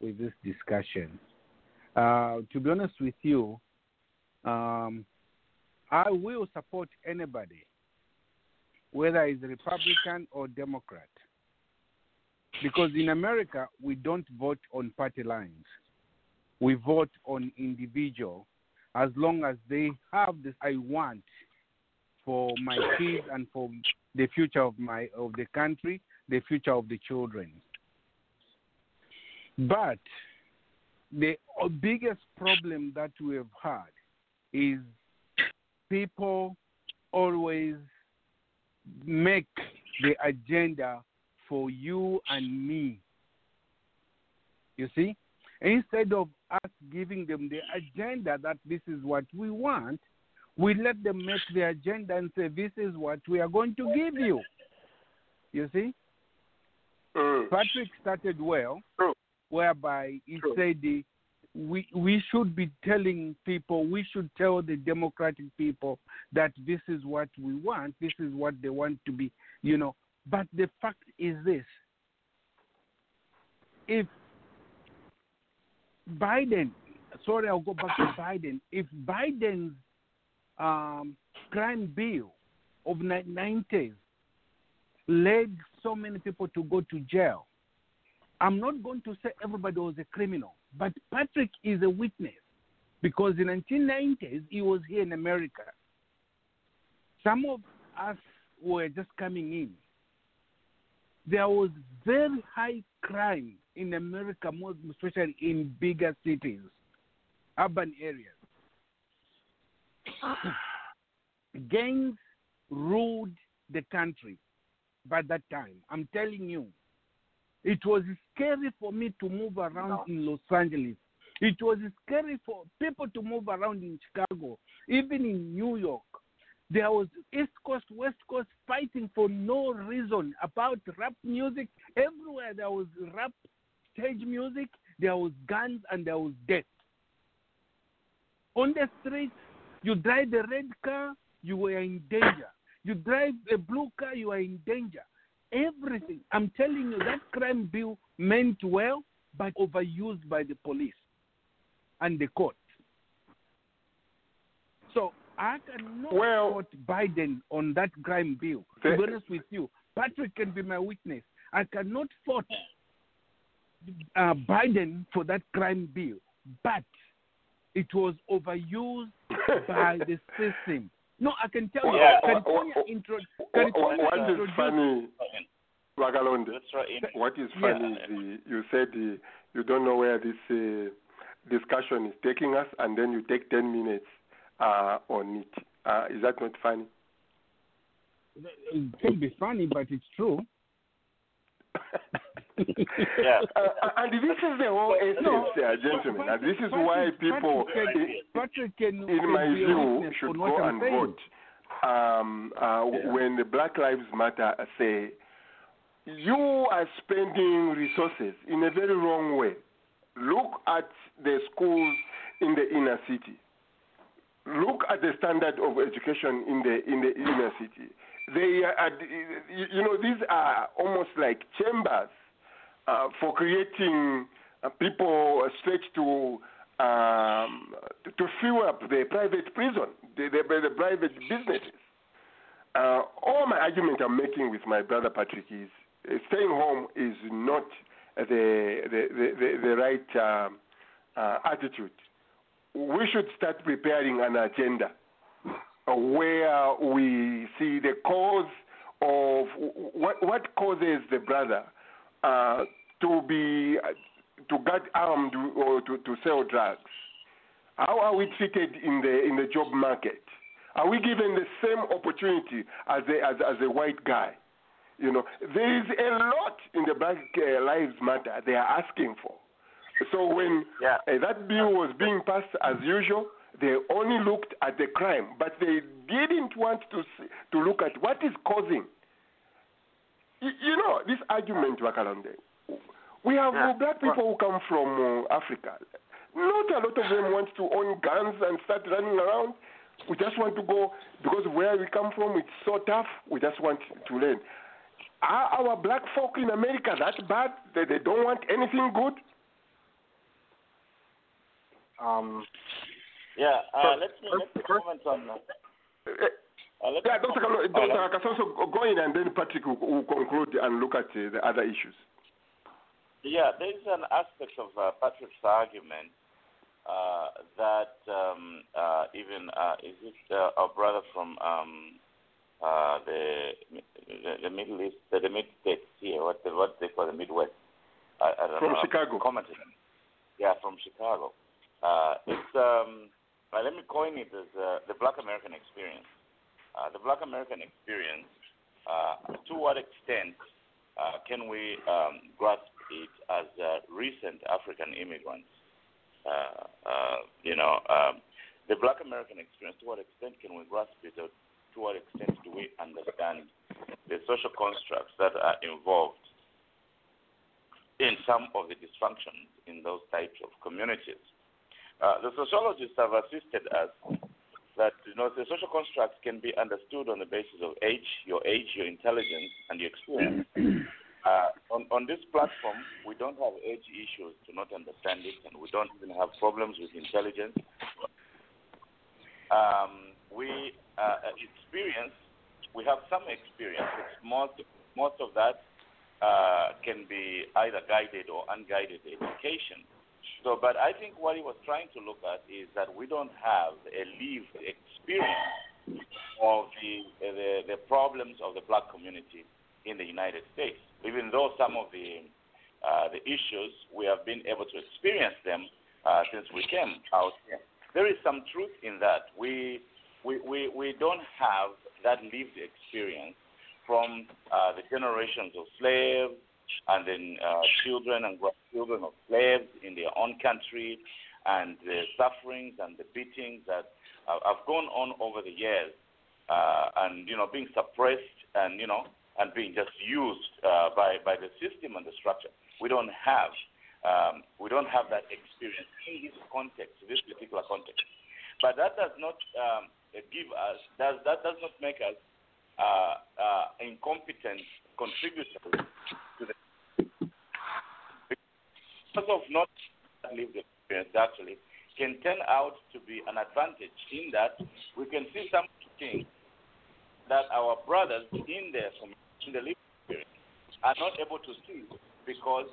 with this discussion. Uh, to be honest with you, um, I will support anybody, whether it's Republican or Democrat, because in America we don't vote on party lines. We vote on individual as long as they have this I want for my kids and for the future of my of the country, the future of the children. But the biggest problem that we have had is people always make the agenda for you and me. You see? Instead of us giving them the agenda that this is what we want, we let them make the agenda and say, this is what we are going to give you. You see? Mm. Patrick started well, True. whereby he True. said the, we we should be telling people, we should tell the democratic people that this is what we want, this is what they want to be, you know. But the fact is this: if Biden, sorry, I'll go back to Biden. If Biden's um, crime bill of the 90s led so many people to go to jail, I'm not going to say everybody was a criminal, but Patrick is a witness because in 1990s he was here in America. Some of us were just coming in. There was very high crime in America, most especially in bigger cities, urban areas. Gangs ruled the country by that time. I'm telling you. It was scary for me to move around in Los Angeles. It was scary for people to move around in Chicago, even in New York. There was East Coast, West Coast fighting for no reason about rap music. Everywhere there was rap stage music, there was guns and there was death. On the street, you drive the red car, you were in danger. You drive a blue car, you are in danger. Everything. I'm telling you, that crime bill meant well, but overused by the police and the court. So I cannot Well- support Biden on that crime bill. To be honest with you, Patrick can be my witness. I cannot vote uh, Biden for that crime bill, but it was overused by the system. No, I can tell you, Yeah. California, intro, California what is introduced funny, Wagalonde? That's right. In, What is Yeah. funny is the, you said the, you don't know where this uh, discussion is taking us, and then you take 10 minutes uh, on it. Uh, is that not funny? It can be funny, but it's true. Yeah. Uh, and this is the whole essence, No, uh, gentlemen. And this is why people, Patrick can, in my view, should go and saying. vote. Um, uh, When the Black Lives Matter say, you are spending resources in a very wrong way. Look at the schools in the inner city. Look at the standard of education in the in the inner city. They are, you know, these are almost like chambers uh, for creating uh, people stretched to um, to, fill up the private prison, the, the, the private businesses. Uh, all my argument I'm making with my brother Patrick is uh, staying home is not the the the, the, right um, uh, attitude. We should start preparing an agenda uh, where we see the cause of what what causes the brother uh, to be to get armed or to, to sell drugs. How are we treated in the in the job market? Are we given the same opportunity as a as, as a white guy? You know, there is a lot in the Black uh, Lives Matter they are asking for. So when Yeah. uh, that bill was being passed as usual, they only looked at the crime, but they didn't want to see, to look at what is causing. You, you know this argument, Wakalande. We have Yeah. black people who come from uh, Africa. Not a lot of them want to own guns and start running around. We just want to go because where we come from it's so tough. We just want to learn. Are our black folk in America that bad that they don't want anything good? Um, Yeah, uh, let me first- let me comment on. that. Uh, uh, Yeah, Dr. Kalo, Dr. let- go in and then Patrick will, will conclude and look at uh, the other issues. Yeah, there is an aspect of uh, Patrick's argument uh, that um, uh, even uh, is it uh, our brother from um, uh, the, the Middle East, the, the Mid States here, what the, what they call the Midwest. I, I don't From know, Chicago. Commented. Yeah, from Chicago. Uh, it's um, uh, let me coin it as uh, the Black American experience. Uh, the Black American experience. Uh, to what extent uh, can we um, grasp it as uh, recent African immigrants? You know, um, the Black American experience. To what extent can we grasp it? Or to what extent do we understand the social constructs that are involved in some of the dysfunctions in those types of communities? Uh, the sociologists have assisted us that you know the social constructs can be understood on the basis of age, your age, your intelligence, and your experience. Uh, on, on this platform, we don't have age issues to not understand it, and we don't even have problems with intelligence. Um, we uh, experience, we have some experience. It's most most of that uh, can be either guided or unguided education. So, but I think what he was trying to look at is that we don't have a lived experience of the, the, the problems of the black community in the United States. Even though some of the, uh, the issues, we have been able to experience them uh, since we came out here. There is some truth in that. We, we, we, we don't have that lived experience from uh, the generations of slaves and then uh, children and grandchildren of slaves in their own country and the sufferings and the beatings that uh, have gone on over the years uh, and, you know, being suppressed and, you know, and being just used uh, by, by the system and the structure. We don't have um, we don't have that experience in this context, this particular context. But that does not um, give us does that does not make us uh, uh, incompetent contributors because of not lived experience actually can turn out to be an advantage in that we can see some things that our brothers in the in the lived experience are not able to see because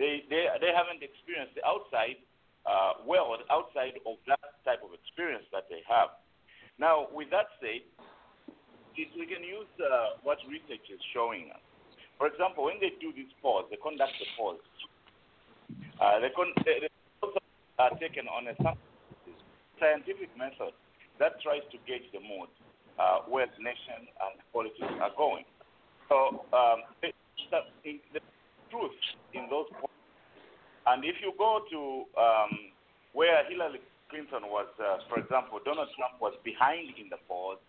they they, they haven't experienced the outside uh, world outside of that type of experience that they have. Now, with that said, we can use uh, what research is showing us. For example, when they do this pause, they conduct the pause. Uh, they, con- also are taken on a scientific method that tries to gauge the mood uh, where the nation and politics are going. So um, the, the, the truth in those polls, and if you go to um, where Hillary Clinton was, uh, for example, Donald Trump was behind in the polls,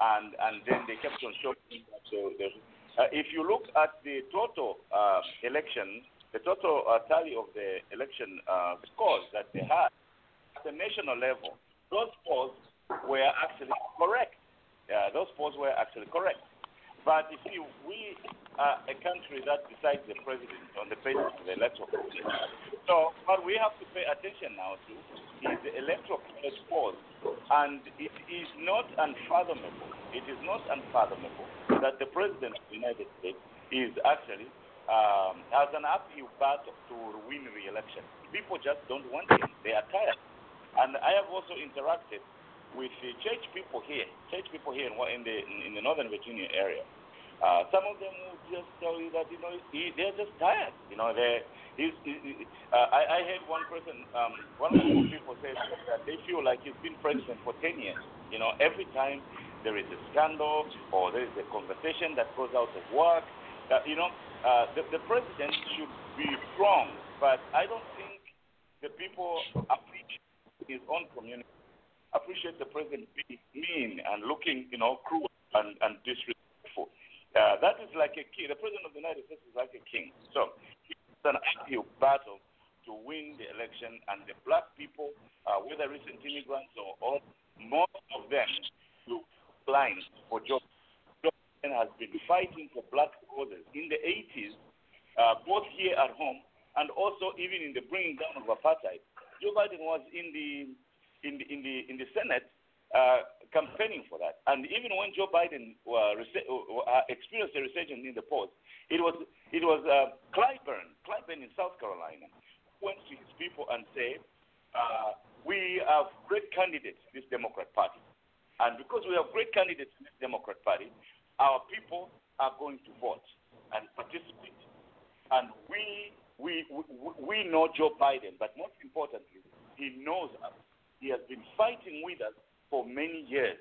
and and then they kept on showing that the, the, uh, if you look at the total uh, election, the total uh, tally of the election uh, scores that they had at the national level, those polls were actually correct. Those polls were actually correct. But you see, we are a country that decides the president on the basis of the electoral college. So what we have to pay attention now to is the electoral college polls. And it is not unfathomable, it is not unfathomable that the president of the United States is actually um, has an uphill battle to win re-election. People just don't want him. They are tired. And I have also interacted with the church people here, church people here in, the in the Northern Virginia area. Uh, some of them will just tell you that you know he, they're just tired. You know, they. He's, he, uh, I, I heard one person, um, one of the people say that they feel like he's been president for ten years. You know, every time there is a scandal or there is a conversation that goes out of work, uh, you know, uh, the, the president should be strong. But I don't think the people appreciate his own community, appreciate the president being mean and looking, you know, cruel and, and disrespectful. Uh, that is like a king. The president of the United States is like a king. So it's an uphill battle to win the election, and the black people, uh, whether recent immigrants or all, most of them look blind for Joe. Biden has been fighting for black causes in the 80s, uh, both here at home and also even in the bringing down of apartheid. Joe Biden was in the in the in the in the Senate uh, campaigning for that, and even when Joe Biden uh, rece- uh, experienced a resurgence in the polls, it was it was uh, Clyburn, Clyburn in South Carolina, who went to his people and said, uh, "We have great candidates, this Democrat Party, and because we have great candidates in this Democrat Party, our people are going to vote and participate, and we." We, we, we know Joe Biden, but most importantly, he knows us. He has been fighting with us for many years.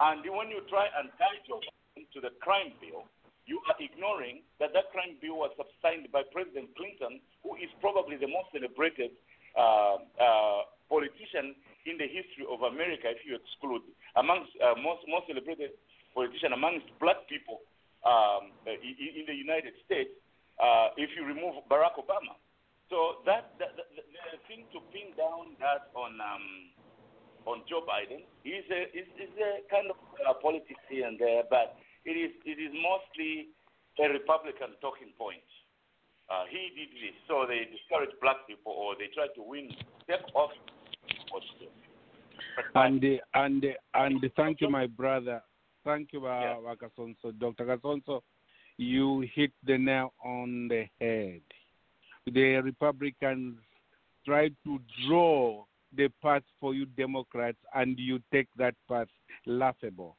And when you try and tie Joe Biden to the crime bill, you are ignoring that that crime bill was signed by President Clinton, who is probably the most celebrated uh, uh, politician in the history of America, if you exclude amongst uh, most most celebrated politician amongst black people um, in, in the United States. Uh, if you remove Barack Obama, so that, that, that the thing to pin down that on um, on Joe Biden is a is, is a kind of uh, politics here and there, but it is it is mostly a Republican talking point. Uh, he did this, so they discourage black people, or they try to win step off. And and and thank you, my brother. Thank you, uh, Yeah. Kasonso. Dr. Kasonso, you hit the nail on the head. The Republicans try to draw the path for you Democrats, and you take that path laughable.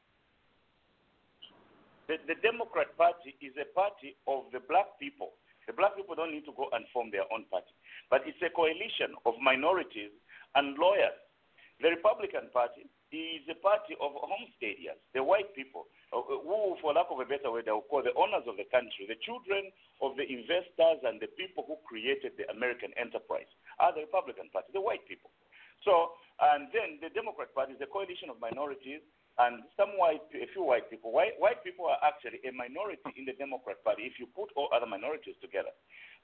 The, the Democrat Party is a party of the black people. The black people don't need to go and form their own party, but it's a coalition of minorities and lawyers. The Republican Party is a party of homesteaders, the white people, uh, who, for lack of a better word, I will call the owners of the country, the children of the investors and the people who created the American enterprise are the Republican Party, the white people. So, and then the Democrat Party is a coalition of minorities and some white, a few white people. White, white people are actually a minority in the Democrat Party if you put all other minorities together.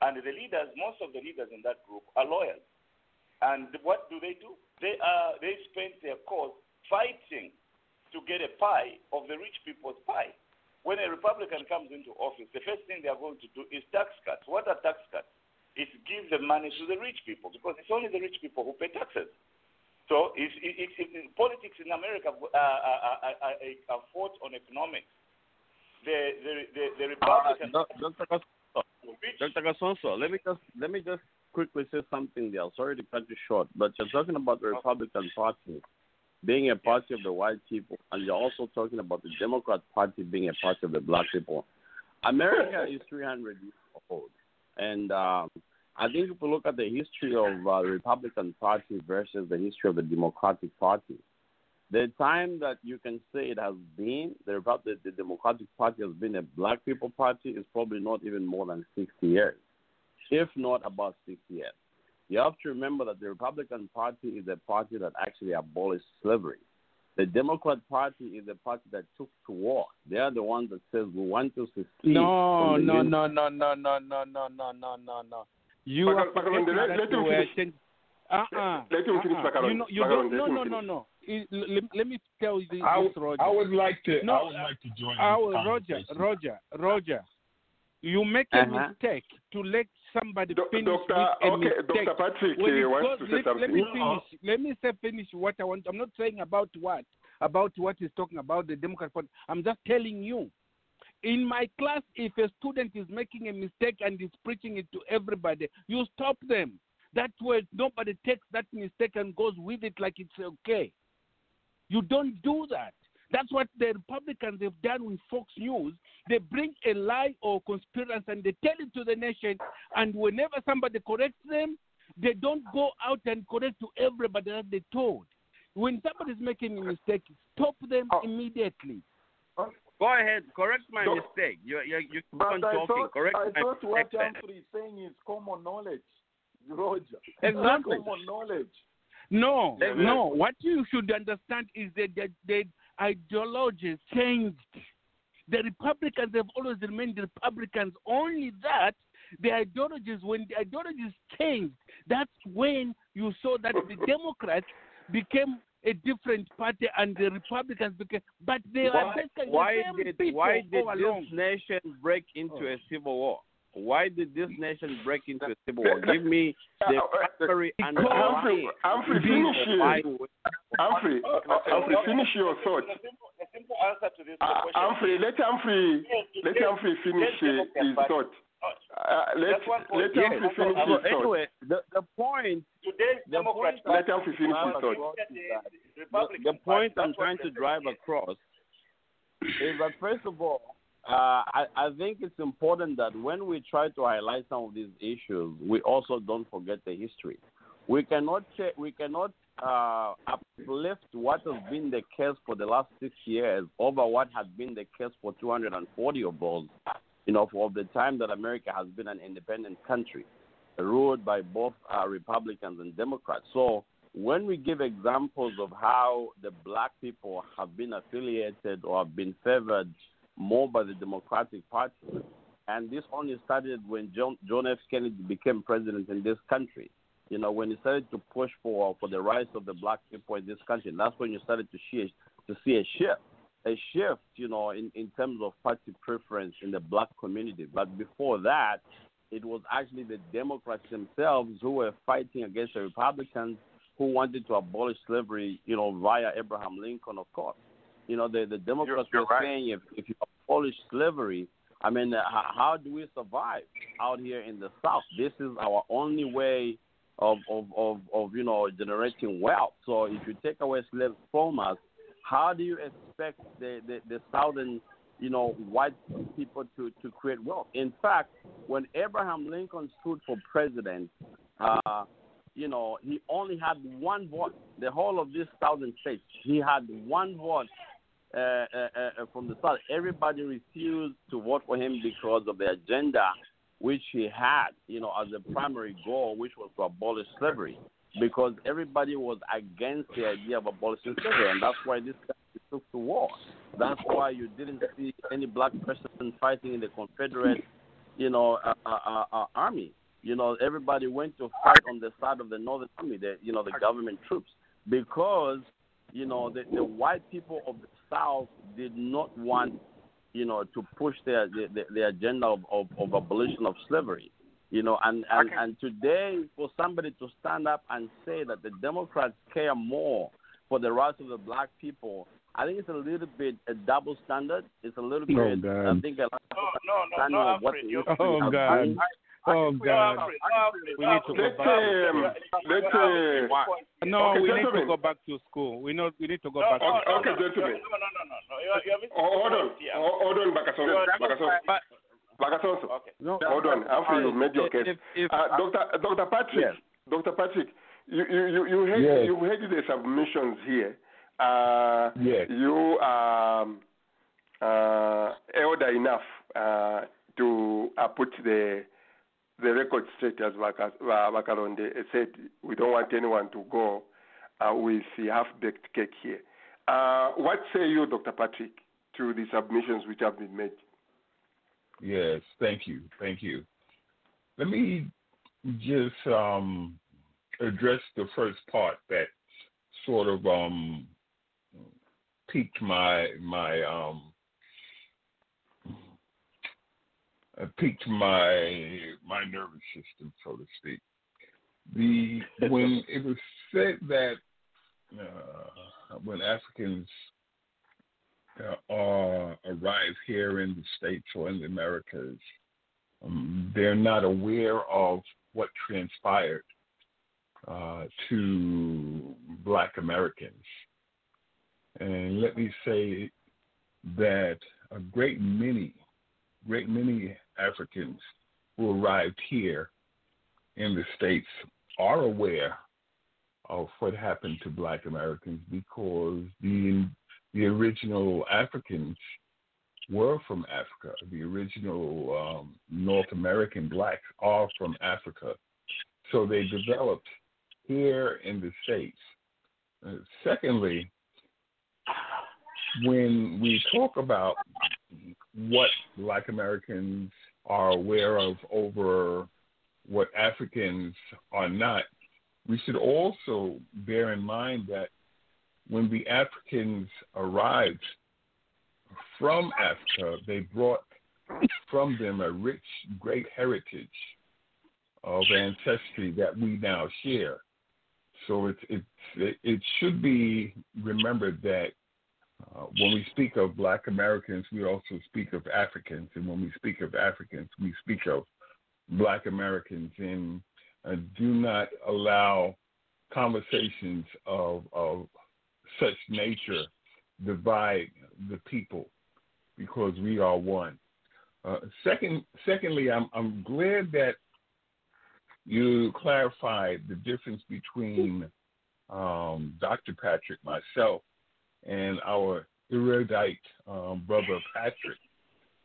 And the leaders, most of the leaders in that group are lawyers. And what do they do? They are they spend their cause fighting to get a pie of the rich people's pie. When a Republican comes into office, the first thing they are going to do is tax cuts. What are tax cuts? It's give the money to the rich people because it's only the rich people who pay taxes. So it's, it's, it's, politics in America uh, are, are, are, are fought on economics. The the the, the Republican. Uh, Dr. Kasonso, Dr. Kasonso, let me just let me just quickly say something there. Sorry to cut you short, but you're talking about the Republican Party being a party of the white people, and you're also talking about the Democrat Party being a party of the black people. America is 300 years old, and um, I think if we look at the history of uh, the Republican Party versus the history of the Democratic Party, the time that you can say it has been the, the Democratic Party has been a black people party is probably not even more than 60 years, if not about 60 years. You have to remember that the Republican Party is a party that actually abolished slavery. The Democrat Party is a party that took to war. They are the ones that says we want to secede. No, from the no, no, no, no, no, no, no, no, no, no, no. You Baka- are Bakaronde, forgetting let- that let him finish. Uh-uh. Let him finish, uh-uh. You know, you Bakaronde, don't. No, no, no, no. It- Let, let me tell you this, I would, Roger. I would like to. No, I would like to join. I this will, Roger. Roger, Roger. You make a Uh-huh. mistake to let somebody Do- finish Doctor, with okay, mistake. Dr. Patrick wants goes- to say let, something. let me finish. Let me say finish what I want. I'm not saying about what about what he's talking about the Democrat Party. I'm just telling you. In my class, if a student is making a mistake and is preaching it to everybody, you stop them. That way, nobody takes that mistake and goes with it like it's okay. You don't do that. That's what the Republicans have done with Fox News. They bring a lie or conspiracy and they tell it to the nation. And whenever somebody corrects them, they don't go out and correct to everybody that they told. When somebody's making a mistake, stop them oh. immediately. Oh, go ahead, correct my So- mistake. You you you keep But on I talking. thought, correct I my thought what mistake. Humphrey is saying is common knowledge Roger. Exactly. Common knowledge. No, Exactly. no. What you should understand is that the, the ideology changed. The Republicans have always remained Republicans. Only that the ideologies, when the ideologies changed, that's when you saw that the Democrats became a different party and the Republicans became. But they are Why, basically why the same did people why did all along. this nation break into Oh. a civil war? Why did this nation break into a civil war? Give me the primary and Because- Humphrey, Humphrey, finish it. Humphrey, uh, Humphrey, finish your thought. The simple answer to this Uh, question. Humphrey, let Humphrey, let Humphrey finish his thought. Uh, let That's one let Humphrey finish his thought. anyway, the, the point Today's the Democrats point Let Humphrey finish his thought. the, the point I'm trying to drive across is that first of all, uh, I, I think it's important that when we try to highlight some of these issues, we also don't forget the history. We cannot we cannot uh, uplift what has been the case for the last six years over what has been the case for 240 of those, you know, for the time that America has been an independent country, ruled by both uh, Republicans and Democrats. So when we give examples of how the black people have been affiliated or have been favored more by the Democratic Party, and this only started when John, John F. Kennedy became president in this country. You know, when he started to push for for the rights of the black people in this country, that's when you started to see to see a shift, a shift, you know, in in terms of party preference in the black community. But before that, it was actually the Democrats themselves who were fighting against the Republicans who wanted to abolish slavery, you know, via Abraham Lincoln, of course. You know, the, the Democrats you're were right. saying if, if you abolish slavery, I mean, uh, how, do we survive out here in the South? This is our only way of, of, of, of, you know, generating wealth. So if you take away slaves from us, how do you expect the, the, the Southern, you know, white people to, to create wealth? In fact, when Abraham Lincoln stood for president, uh, you know, he only had one vote. The whole of this southern states, he had one vote uh, uh, uh, from the start, Everybody refused to vote for him because of the agenda which he had, you know, as a primary goal, which was to abolish slavery. Because everybody was against the idea of abolishing slavery, and that's why this country took to war. That's why you didn't see any black person fighting in the Confederate, you know, uh, uh, uh, uh, army. You know, everybody went to fight on the side of the Northern Army, the you know the government troops, because you know the, the white people of the South did not want you know to push their the, the, the agenda of, of, of abolition of slavery. You know, and, and, and today for somebody to stand up and say that the Democrats care more for the rights of the black people, I think it's a little bit a double standard. It's a little Oh, bit, I God. think, a lot No, no, no, understanding no, of what Alfred, the you- history Oh, has God. been. Oh, God. Alfred, no, Alfred, We need to go back. um, let uh, No, Okay, we need to go back to school. We know we need to go No, back. no, to no, Okay, no, gentlemen. No, no, no, no, no. You're, you're missing oh, hold on, point oh, hold on, Bakasonso, Bakasonso, But Okay. no, Hold on, After you made your case. If, if, Uh, Doctor Doctor Patrick, Yes. Doctor Patrick, you you you you heard, Yes. you heard the submissions here. Uh, Yes. You um uh, elder enough uh, to uh, put the the record straight as Bakaronde said. We don't want anyone to go uh, with the half-baked cake here. Uh, what say you, Dr. Patrick, to the submissions which have been made? Yes, thank you, thank you. Let me just um, address the first part that sort of um, piqued my my um, uh, piqued my my nervous system, so to speak. The when it was said that uh, when Africans uh, are arrive here in the states or in the Americas, um, they're not aware of what transpired uh, to Black Americans. And let me say that a great many, great many Africans who arrived here in the states are aware of what happened to Black Americans because the the original Africans were from Africa. The original um, North American blacks are from Africa. So they developed here in the States. Uh, secondly, when we talk about what Black Americans are aware of over what Africans are not, we should also bear in mind that when the Africans arrived from Africa, they brought from them a rich, great heritage of ancestry that we now share. So it, it, it should be remembered that uh, when we speak of Black Americans, we also speak of Africans, and when we speak of Africans, we speak of Black Americans, and uh, do not allow conversations of, of such nature divide the people because we are one. Uh, second, secondly, I'm, I'm glad that you clarified the difference between um, Dr. Patrick, myself, and our erudite um, brother Patrick,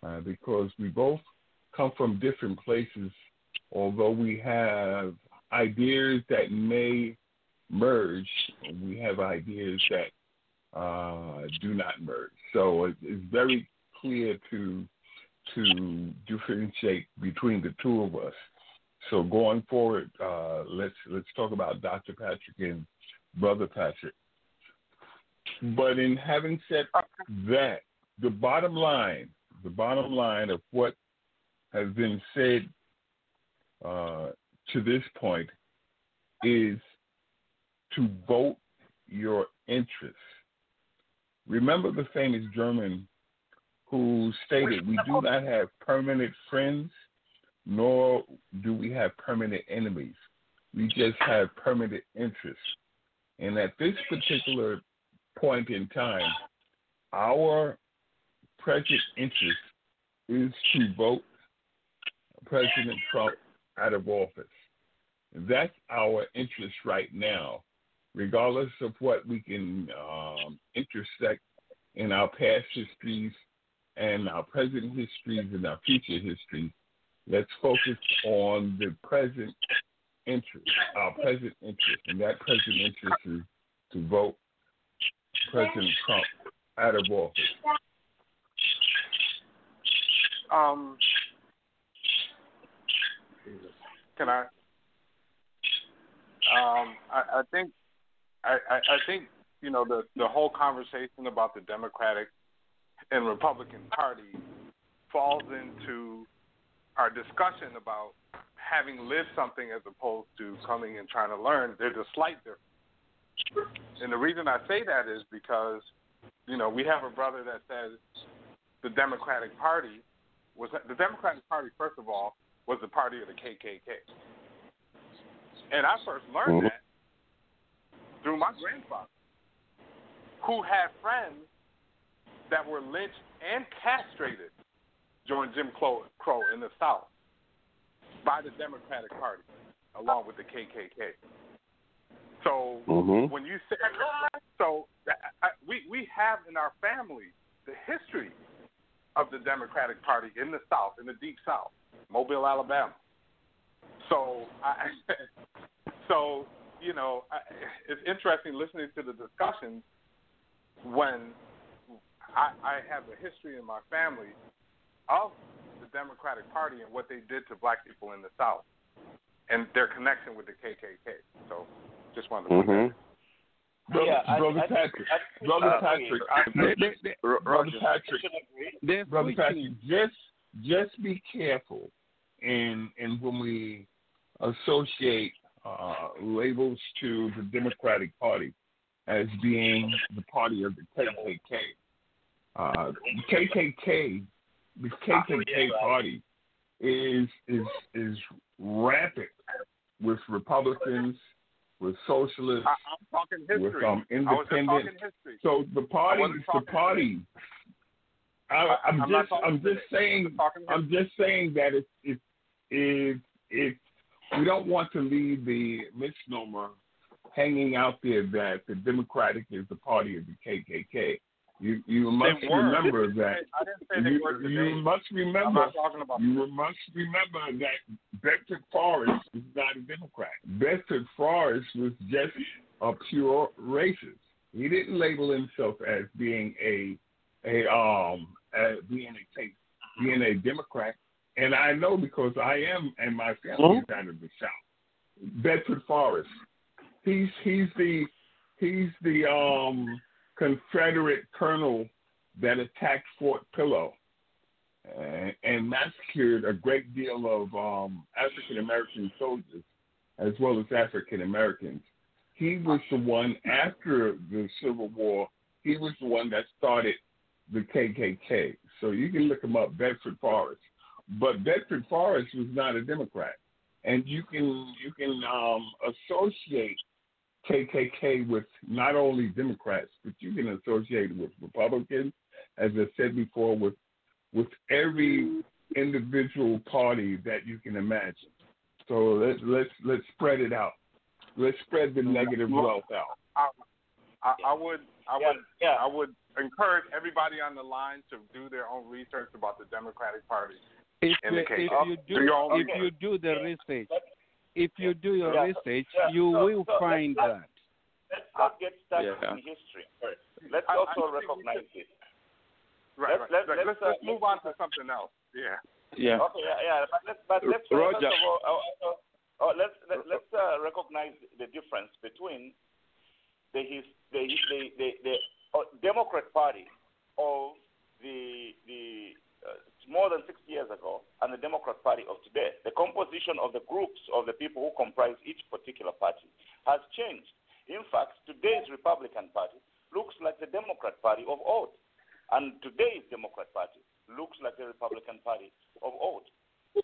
uh, because we both come from different places, although we have ideas that may merge, we have ideas that uh, do not merge. So it, it's very clear to to differentiate between the two of us. So going forward, uh, let's let's talk about Dr. Patrick and Brother Patrick. But in having said that, the bottom line, the bottom line of what has been said uh, to this point is to vote your interests. Remember the famous German who stated, We do not have permanent friends, nor do we have permanent enemies. We just have permanent interests. And at this particular point in time, our present interest is to vote President Trump out of office. That's our interest right now, regardless of what we can um, intersect in our past histories and our present histories and our future histories. Let's focus on the present interest, our present interest, and that present interest is to vote President Trump out of office? Um, can I? Um, I, I think, I, I, think you know the the whole conversation about the Democratic and Republican Party falls into our discussion about having lived something as opposed to coming and trying to learn. There's a slight difference. And the reason I say that is because, you know, we have a brother that says the Democratic Party was the Democratic Party. First of all, was the party of the KKK, and I first learned mm-hmm. that through my grandfather, who had friends that were lynched and castrated during Jim Crow in the South by the Democratic Party, along with the KKK. So mm-hmm. when you say so, I, we we have in our family the history of the Democratic Party in the South, in the Deep South, Mobile, Alabama. So I, so you know, I, it's interesting listening to the discussions when I, I have a history in my family of the Democratic Party and what they did to black people in the South and their connection with the KKK. So just wanted to mm-hmm. Brother, yeah, brother I, Patrick, I, brother uh, Patrick, I, they, they, they, brother Patrick, brother Patrick, just just be careful, and and when we associate uh, labels to the Democratic Party as being the party of the KKK, uh, the KKK, the KKK party is is is rampant with Republicans with socialists, I, am talking history. with um, independents. So the party, is the party. I, am just, I'm just saying, I'm just saying that it's, it's, it's, it's, we don't want to leave the misnomer hanging out there that the Democratic is the party of the KKK. You you must remember that. I didn't say they you, were you today. must I'm remember. not talking about You must remember that Bedford Forrest is not a Democrat. Bedford Forrest was just a pure racist. He didn't label himself as being a a um as being a being a Democrat. And I know because I am and my family is out of the South. Bedford Forrest. He's he's the he's the um Confederate colonel that attacked Fort Pillow and, massacred a great deal of um, African American soldiers as well as African Americans. He was the one after the Civil War. He was the one that started the KKK. So you can look him up, Bedford Forrest. But Bedford Forrest was not a Democrat, and you can you can um, associate KKK with not only Democrats, but you can associate it with Republicans, as I said before, with with every individual party that you can imagine. So let's let's let's spread it out. Let's spread the negative wealth out. I, I, I would, I would, I would encourage everybody on the line to do their own research about the Democratic Party. If, in the if you do if you do the research, if you do your Yeah. research, Yeah. you So- will so let's find not- that. Let's not get stuck Yeah. in history first. Let's I- I also think we recognize it. Right, Let's- right. let's- let's, Let's, uh, let's move on to something else. Yeah. Yeah. Okay, yeah, yeah. But let's, but let's Roger. first of all, uh, uh, uh, let's let, let's uh, recognize the difference between the his, the the the, the uh, Democrat Party of the the uh, more than 60 years ago and the Democrat Party of today. The composition of the groups of the people who comprise each particular party has changed. In fact, today's Republican Party looks like the Democrat Party of old, and today's Democrat Party looks like the Republican Party of old.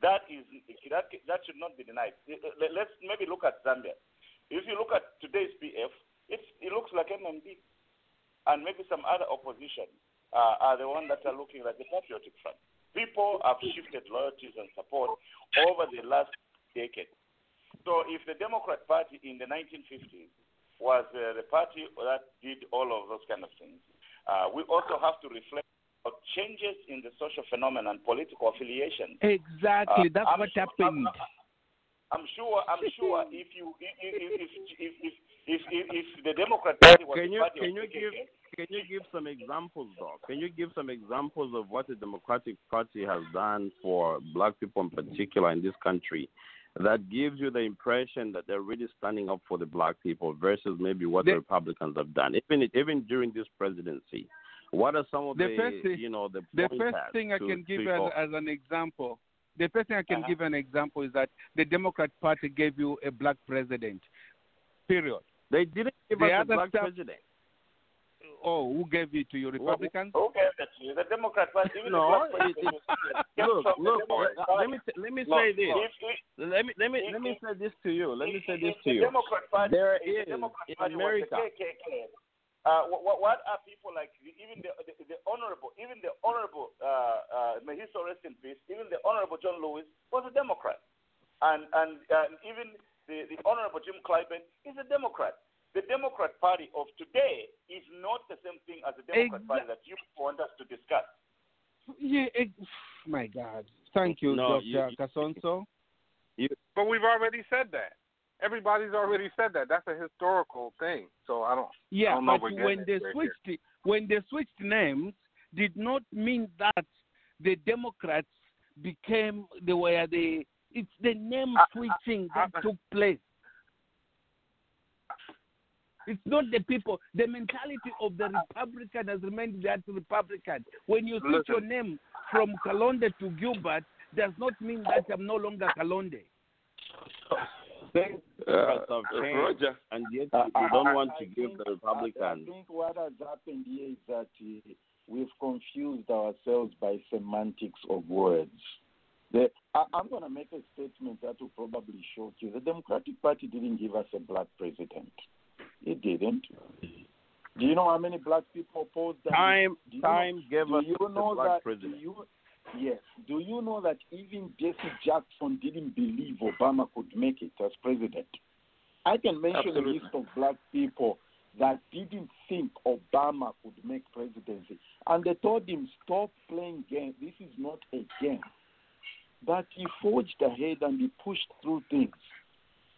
That is that that should not be denied. Let- Let's maybe look at Zambia. If you look at today's PF, it looks like MMD, and maybe some other opposition uh, are the ones that are looking like the Patriotic Front. People have shifted loyalties and support over the last decade. So if the Democrat Party in the 1950s was uh, the party that did all of those kind of things, uh, we also have to reflect on changes in the social phenomenon and political affiliation. Exactly. Uh, That's I'm what sure- happened. I'm sure. I'm sure. If you, if if if if if, if, if, if the Democrat Party was Can the you party can of you give can you give some examples though? Can you give some examples of what the Democratic Party has done for black people in particular in this country that gives you the impression that they're really standing up for the black people versus maybe what the, The- Republicans have done, even even during this presidency? What are some of The the, first thing- you know the The first thing I can give as, as an example, the first thing I can Uh-huh. give an example is that the Democrat Party gave you a black president. Period. They didn't give The us a black stuff- president. Oh, who gave it to you, Republicans? Who gave that to you? The Democrat Party. Even No, it- it- look, look. Let me let me say this. Let me let me let me say this to you. Let me say this to the you. Democrat Party, There the Democrat in America. Uh, what, what are people like? Even the, the, the honorable, even the honorable, uh, uh, may his soul rest in peace. Even the honorable John Lewis was a Democrat, and and, and even the, the honorable Jim Clyburn is a Democrat. The Democrat Party of today is not the same thing as the Democrat Exa- Party that you want us to discuss. Yeah, it, my God. Thank you, No, Dr. you- Kasonso. But we've already said that. Everybody's already said that. That's a historical thing. So I don't. I Yeah, don't know but we're when they it right switched when they switched names, did not mean that the Democrats became the way they. It's the name I- switching I- that took place. It's not the people. The mentality of the Republican has remained that Republican. When you switch your name from Kalonde to Gilbert, does not mean that I'm no longer Kalonde. Things Uh, have changed, Roger. and yet Uh, you don't I- want I to give think- the I, I think what has happened here is that uh, we've confused ourselves by semantics of words. The, I'm going to make a statement that will probably shock you. The Democratic Party didn't give us a black president. It didn't. Do you know how many black people opposed that? Time Do you time gave do us you the know black that? president. Do you, yes. Do you know that even Jesse Jackson didn't believe Obama could make it as president? I can mention Absolutely. a list of black people that didn't think Obama could make presidency. And they told him, stop playing games. This is not a game. But he forged ahead and he pushed through things.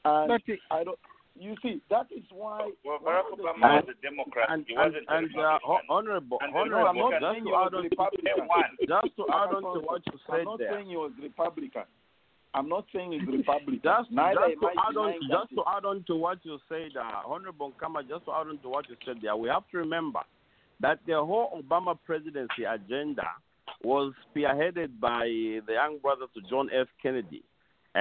And But he- I don't. You see, that is why. Well, Barack Obama was a Democrat. And, he wasn't a and uh, ho- Republican. honorable, And honorable, I'm not just saying to was add on to, Republican. just to add on to what you said I'm said not there. saying he was Republican. I'm not saying he's Republican. Just, Neither just to add on, just to add on to what you said, uh, Honorable Kama, just to add on to what you said there, we have to remember that the whole Obama presidency agenda was spearheaded by the young brother to John F. Kennedy.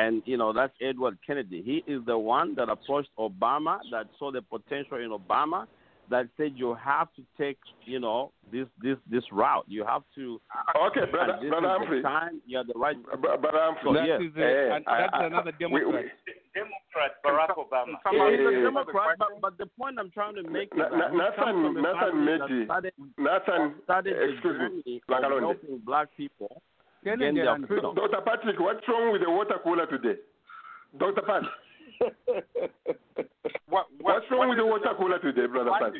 And, you know, that's Edward Kennedy. He is the one that approached Obama, that saw the potential in Obama, that said you have to take, you know, this this this route. You have to. Okay, brother, and this brother is the Humphrey. time, you're the right. Br- Brother Humphrey. So, yes. eh, I- I- we- we- Democrat Barack Obama. Yeah, he's Eh, a Democrat, but, but the point I'm trying to make is Na- that na- he comes Nathan, from Nathan family that started, Nathan, started the excuse me, journey of helping black people gain Kennedy their and freedom. Dr. Patrick, what's wrong with the water cooler today? Dr. Pat, What, what's wrong with the water cooler today, brother Pat?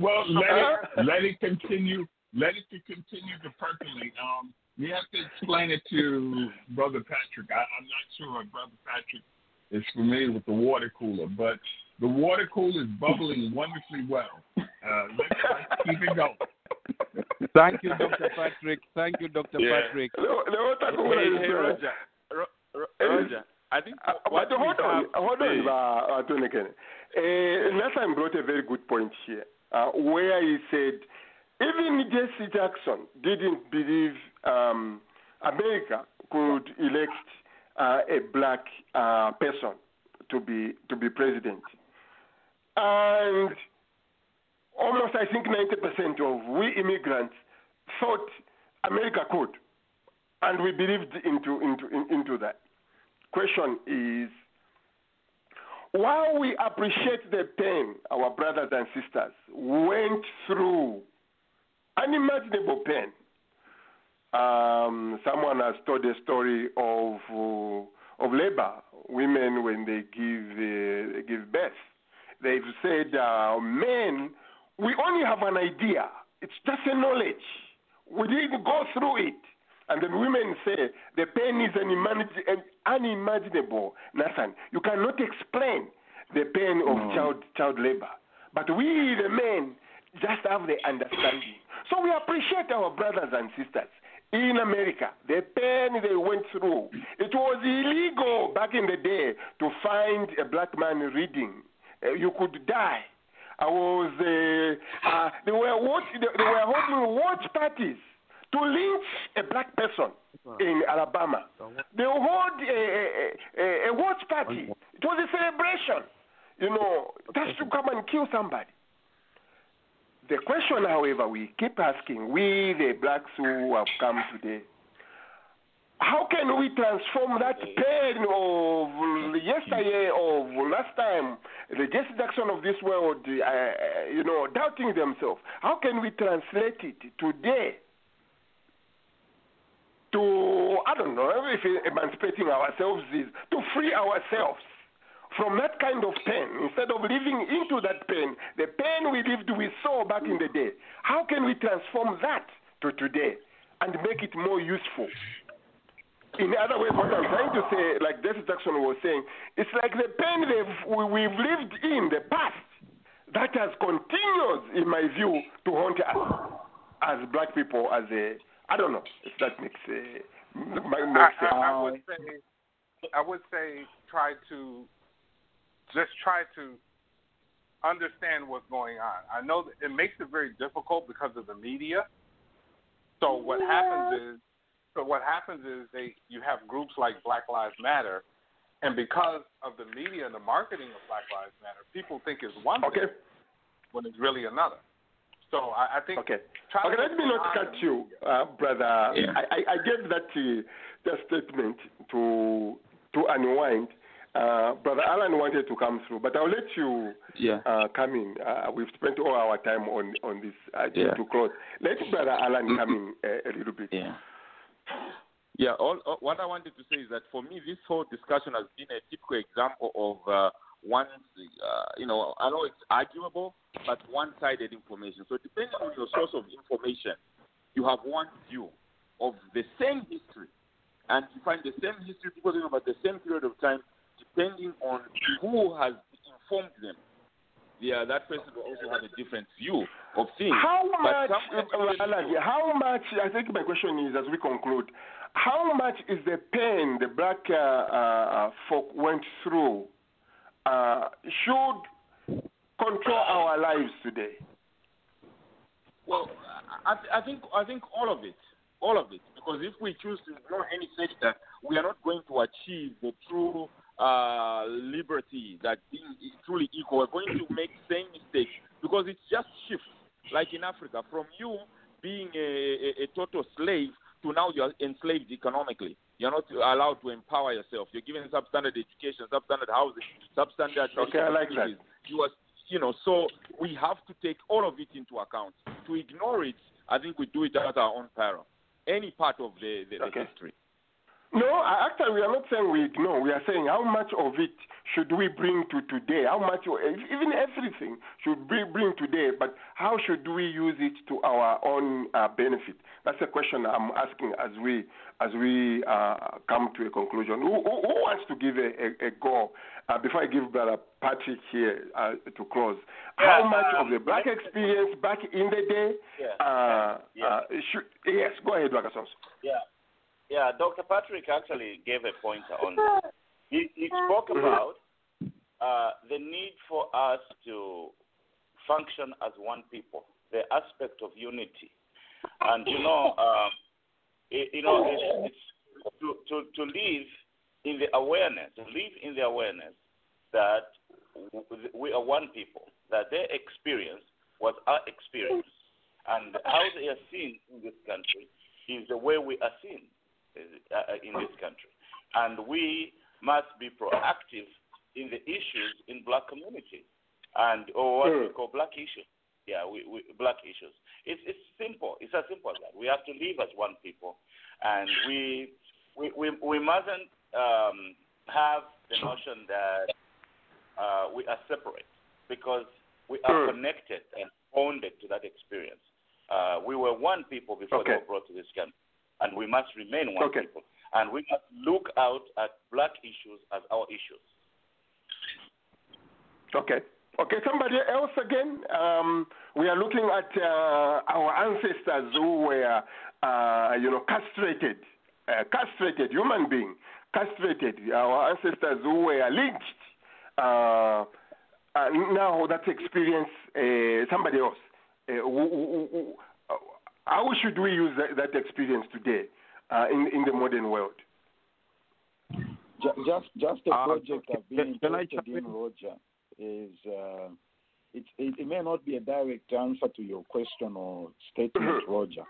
Well, let it let it continue. Let it to continue to percolate. Um, we have to explain it to Brother Patrick. I, I'm not sure if Brother Patrick is familiar with the water cooler, but the water cooler is bubbling wonderfully well. Uh, let's, let's keep it going. Thank you, Dr. Patrick. Thank you, Dr. Yeah. Patrick. The, the Hey, hey, uh, Roger. Ro- Ro- Roger. I think Uh, what but hold on, have hold on, today- uh, Anthony Kennedy. Uh, Nathan brought a very good point here, uh, where he said even Jesse Jackson didn't believe um, America could elect uh, a black uh, person to be to be president, and almost I think 90% of we immigrants thought America could, and we believed into into in, into that question is while we appreciate the pain our brothers and sisters went through, unimaginable pain. Um, someone has told a story of uh, of labor women when they give uh, give birth. They've said, uh, men, we only have an idea. It's just a knowledge. We didn't go through it. And then women say the pain is unimagin- unimaginable. Nathan, you cannot explain the pain of child child labor. But we, the men, just have the understanding. So we appreciate our brothers and sisters in America, the pain they went through. It was illegal back in the day to find a black man reading. Uh, you could die. I was. Uh, uh, they were watch, they, they were holding watch parties to lynch a black person in Alabama. They hold a, a, a, a watch party. It was a celebration. You know, just to come and kill somebody. The question, however, we keep asking, we the blacks who have come today, how can we transform that pain of yesterday, of last time, the Jesse Jackson of this world, uh, you know, doubting themselves? How can we translate it today to, I don't know, if emancipating ourselves is to free ourselves from that kind of pain instead of living into that pain, the pain we lived we saw back in the day. How can we transform that to today and make it more useful? In other words, what I'm trying to say, like Jesse Jackson was saying, it's like the pain we've lived in the past that has continued, in my view, to haunt us as black people, as a, I don't know if that makes, uh, makes I, sense. I, I would say, I would say, try to just try to understand what's going on. I know that it makes it very difficult because of the media. So what happens is, so what happens is they you have groups like Black Lives Matter, and because of the media and the marketing of Black Lives Matter, people think it's one Okay. thing when it's really another. So I, I think Okay. try Okay, to let me not cut you, uh, brother. Yeah. I, I, I gave that uh, that statement to to unwind. Uh, brother Alan wanted to come through, but I'll let you Yeah. uh, come in. Uh, we've spent all our time on on this uh, to- Yeah. to close. Let brother Alan come in uh, a little bit. Yeah. Yeah, all, all, what I wanted to say is that for me, this whole discussion has been a typical example of uh, one, uh, you know, I know it's arguable, but one-sided information. So depending on your source of information, you have one view of the same history, and you find the same history people talking about the same period of time, depending on who has informed them. Yeah, that person will also have a different view of things. How But much, uh, Alan, how much, I think my question is, as we conclude, how much is the pain the black uh, uh, folk went through uh, should control our lives today? Well, I, I think I think all of it, all of it, because if we choose to ignore any sector, we are not going to achieve the true uh, liberty that being truly equal. We're going to make same mistakes because it's just shifts. Like in Africa, from you being a, a, a total slave to now you're enslaved economically. You're not allowed to empower yourself. You're given substandard education, substandard housing, substandard. Okay, I like that. You are, you know, so we have to take all of it into account. To ignore it, I think we do it at our own peril. Any part of the, the, Okay. the history. No, actually, we are not saying we ignore. We are saying how much of it should we bring to today? How much, even everything, should we bring today? But how should we use it to our own uh, benefit? That's a question I'm asking as we as we uh, come to a conclusion. Who, who, who wants to give a, a, a go? Uh, before I give Brother Patrick here uh, to close, how much um, of the black experience back in the day? Yeah. Uh, Yeah. should, yes, go ahead, Wakasos. Yeah, yeah. Dr. Patrick actually gave a pointer on that. He, he spoke about uh, the need for us to function as one people, the aspect of unity, and you know, um, it, you know, it's, it's to, to to live in the awareness, to live in the awareness that we are one people, that their experience was our experience, and how they are seen in this country is the way we are seen in this country, and we must be proactive in the issues in black communities and or what we call black issues. Yeah, we, we black issues. It's it's simple. It's as simple as that. We have to live as one people, and we we we, we mustn't um, have the notion that uh, we are separate because we are connected and bonded to that experience. Uh, we were one people before Okay. they were brought to this country, and we must remain one Okay. people. And we must look out at black issues as our issues. Okay. Okay, somebody else again. Um, we are looking at uh, our ancestors who were, uh, you know, castrated, uh, castrated human being, castrated. Our ancestors who were lynched. Uh, uh, now that experience, uh, somebody else. Who, who, who, how should we use that, that experience today uh, in in the modern world? Just, just a Uh, project I've been can- can I interested in, in? Roger, is uh, it, it, it may not be a direct answer to your question or statement, Roger.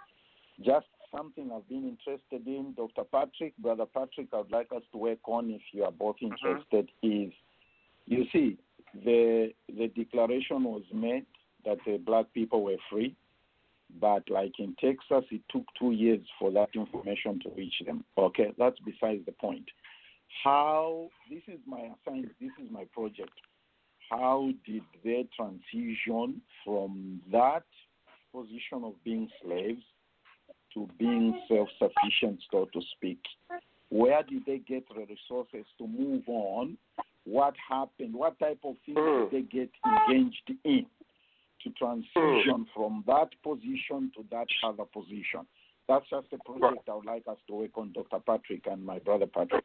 Just something I've been interested in, Dr. Patrick, Brother Patrick, I'd like us to work on if you are both interested. Is you see, the the declaration was made that the black people were free, but like in Texas, it took two years for that information to reach them. Okay, that's besides the point. How this is my assignment this is my project. How did they transition from that position of being slaves to being self-sufficient so to speak? Where did they get the resources to move on? What happened? What type of things did hmm. they get engaged in to transition from that position to that other position that's just a project i would like us to work on dr patrick and my brother patrick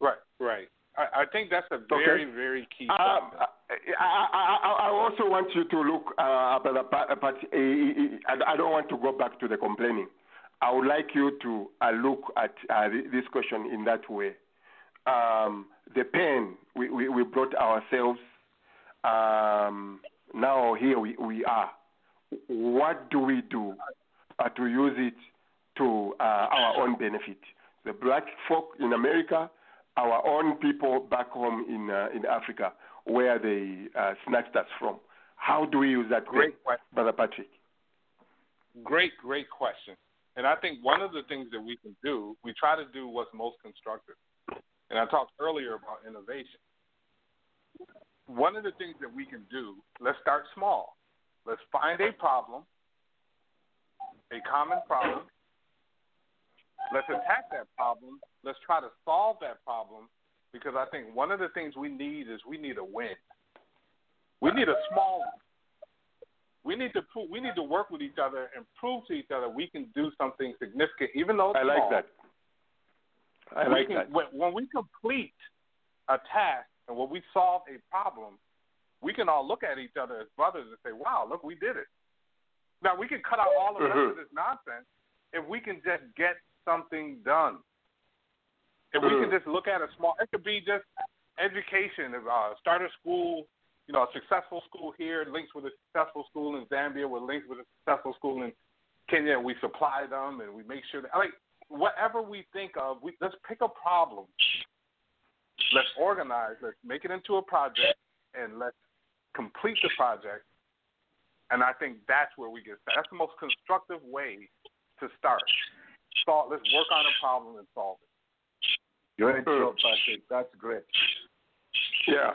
Right, right. I, I think that's a very, very key. Factor. I, I, I I also want you to look, uh, but, but, but uh, I I don't want to go back to the complaining. I would like you to uh, look at uh, this question in that way. Um, the pain we, we, we brought ourselves, um, now here we, we are. What do we do uh, to use it to uh, our own benefit? The black folk in America, our own people back home in uh, in Africa, where they uh, snatched us from. How do we use that? Great then, question. Brother Patrick. Great, great question. And I think one of the things that we can do, we try to do what's most constructive. And I talked earlier about innovation. One of the things that we can do, let's start small. Let's find a problem, a common problem. Let's attack that problem. Let's try to solve that problem because I think one of the things we need is we need a win. We need a small one. We need to prove, we need to work with each other and prove to each other we can do something significant, even though it's I like small. that. I like can- that. When we complete a task and when we solve a problem, we can all look at each other as brothers and say, "Wow, look, we did it." Now we can cut out all of this nonsense if we can just get something done. If we can Mhm. just look at a small, it could be just education. If, Uh, start a school, you know, a successful school here links with a successful school in Zambia, with links with a successful school in Kenya, and we supply them and we make sure that like whatever we think of, we let's pick a problem. Let's organize. Let's make it into a project, and let's complete the project. And I think that's where we get started. That's the most constructive way to start. Solve, let's work on a problem and solve it. Great job, Patrick. That's great. Yeah,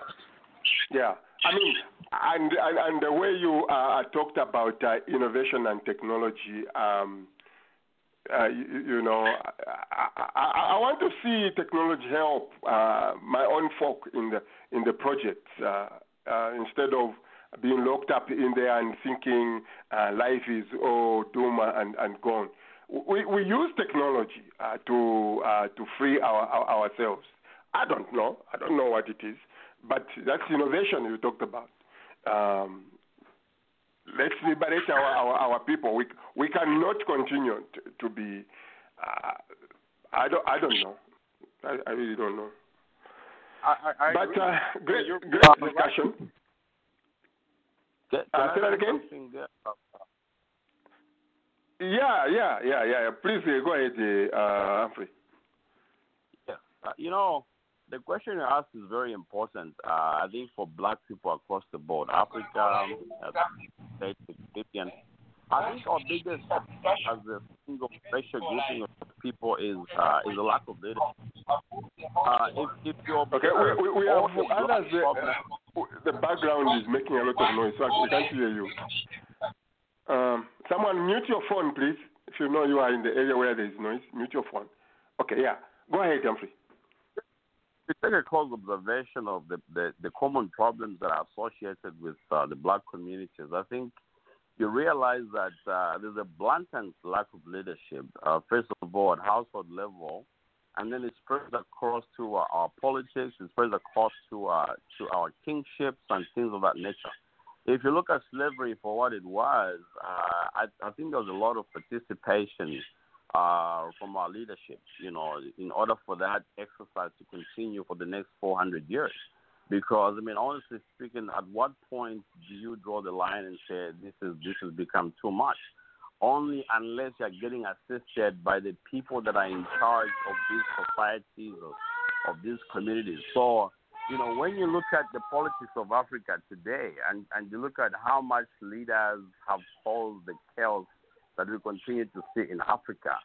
yeah. I mean, and and, and the way you uh, talked about uh, innovation and technology, um, uh, you, you know, I, I, I want to see technology help uh, my own folk in the in the projects uh, uh, instead of being locked up in there and thinking uh, life is oh doom and and gone. We we use technology to to free our, our ourselves. I don't know. I don't know what it is, but that's innovation you talked about. Um, let's liberate our, our, our people. We we cannot continue to, to be. Uh, I don't I don't know. I, I really don't know. I, I, I But uh, great You're- great you're right. discussion. Can, Uh, I say that again? something there? Uh, Yeah yeah yeah yeah. Please uh, go ahead, uh, Humphrey. Yeah. Uh, you know, the question you asked is very important. Uh, I think for black people across the board, Africa, uh, States, the Caribbean, I think our biggest as a single racial grouping of people is uh, is a lack of leadership. Uh, if, if you're Okay, we, we, we have the others. Problems- uh, the background is making a lot of noise, so we can't hear you. Um, someone mute your phone, please. If you know you are in the area where there is noise, mute your phone. Okay, yeah. Go ahead, Humphrey. Take a close observation of the, the, the common problems that are associated with uh, the black communities, I think you realize that uh, there's a blatant lack of leadership, uh, first of all, at household level, and then it spreads across to uh, our politics, it spreads across to, uh, to our kingships and things of that nature. If you look at slavery for what it was, uh, I, I think there was a lot of participation uh, from our leadership, you know, in order for that exercise to continue for the next 400 years. Because I mean, honestly speaking, at what point do you draw the line and say this is this has become too much? Only unless you're getting assisted by the people that are in charge of these societies or of these communities. So, you know, when you look at the politics of Africa today, and and you look at how much leaders have caused the chaos that we continue to see in Africa.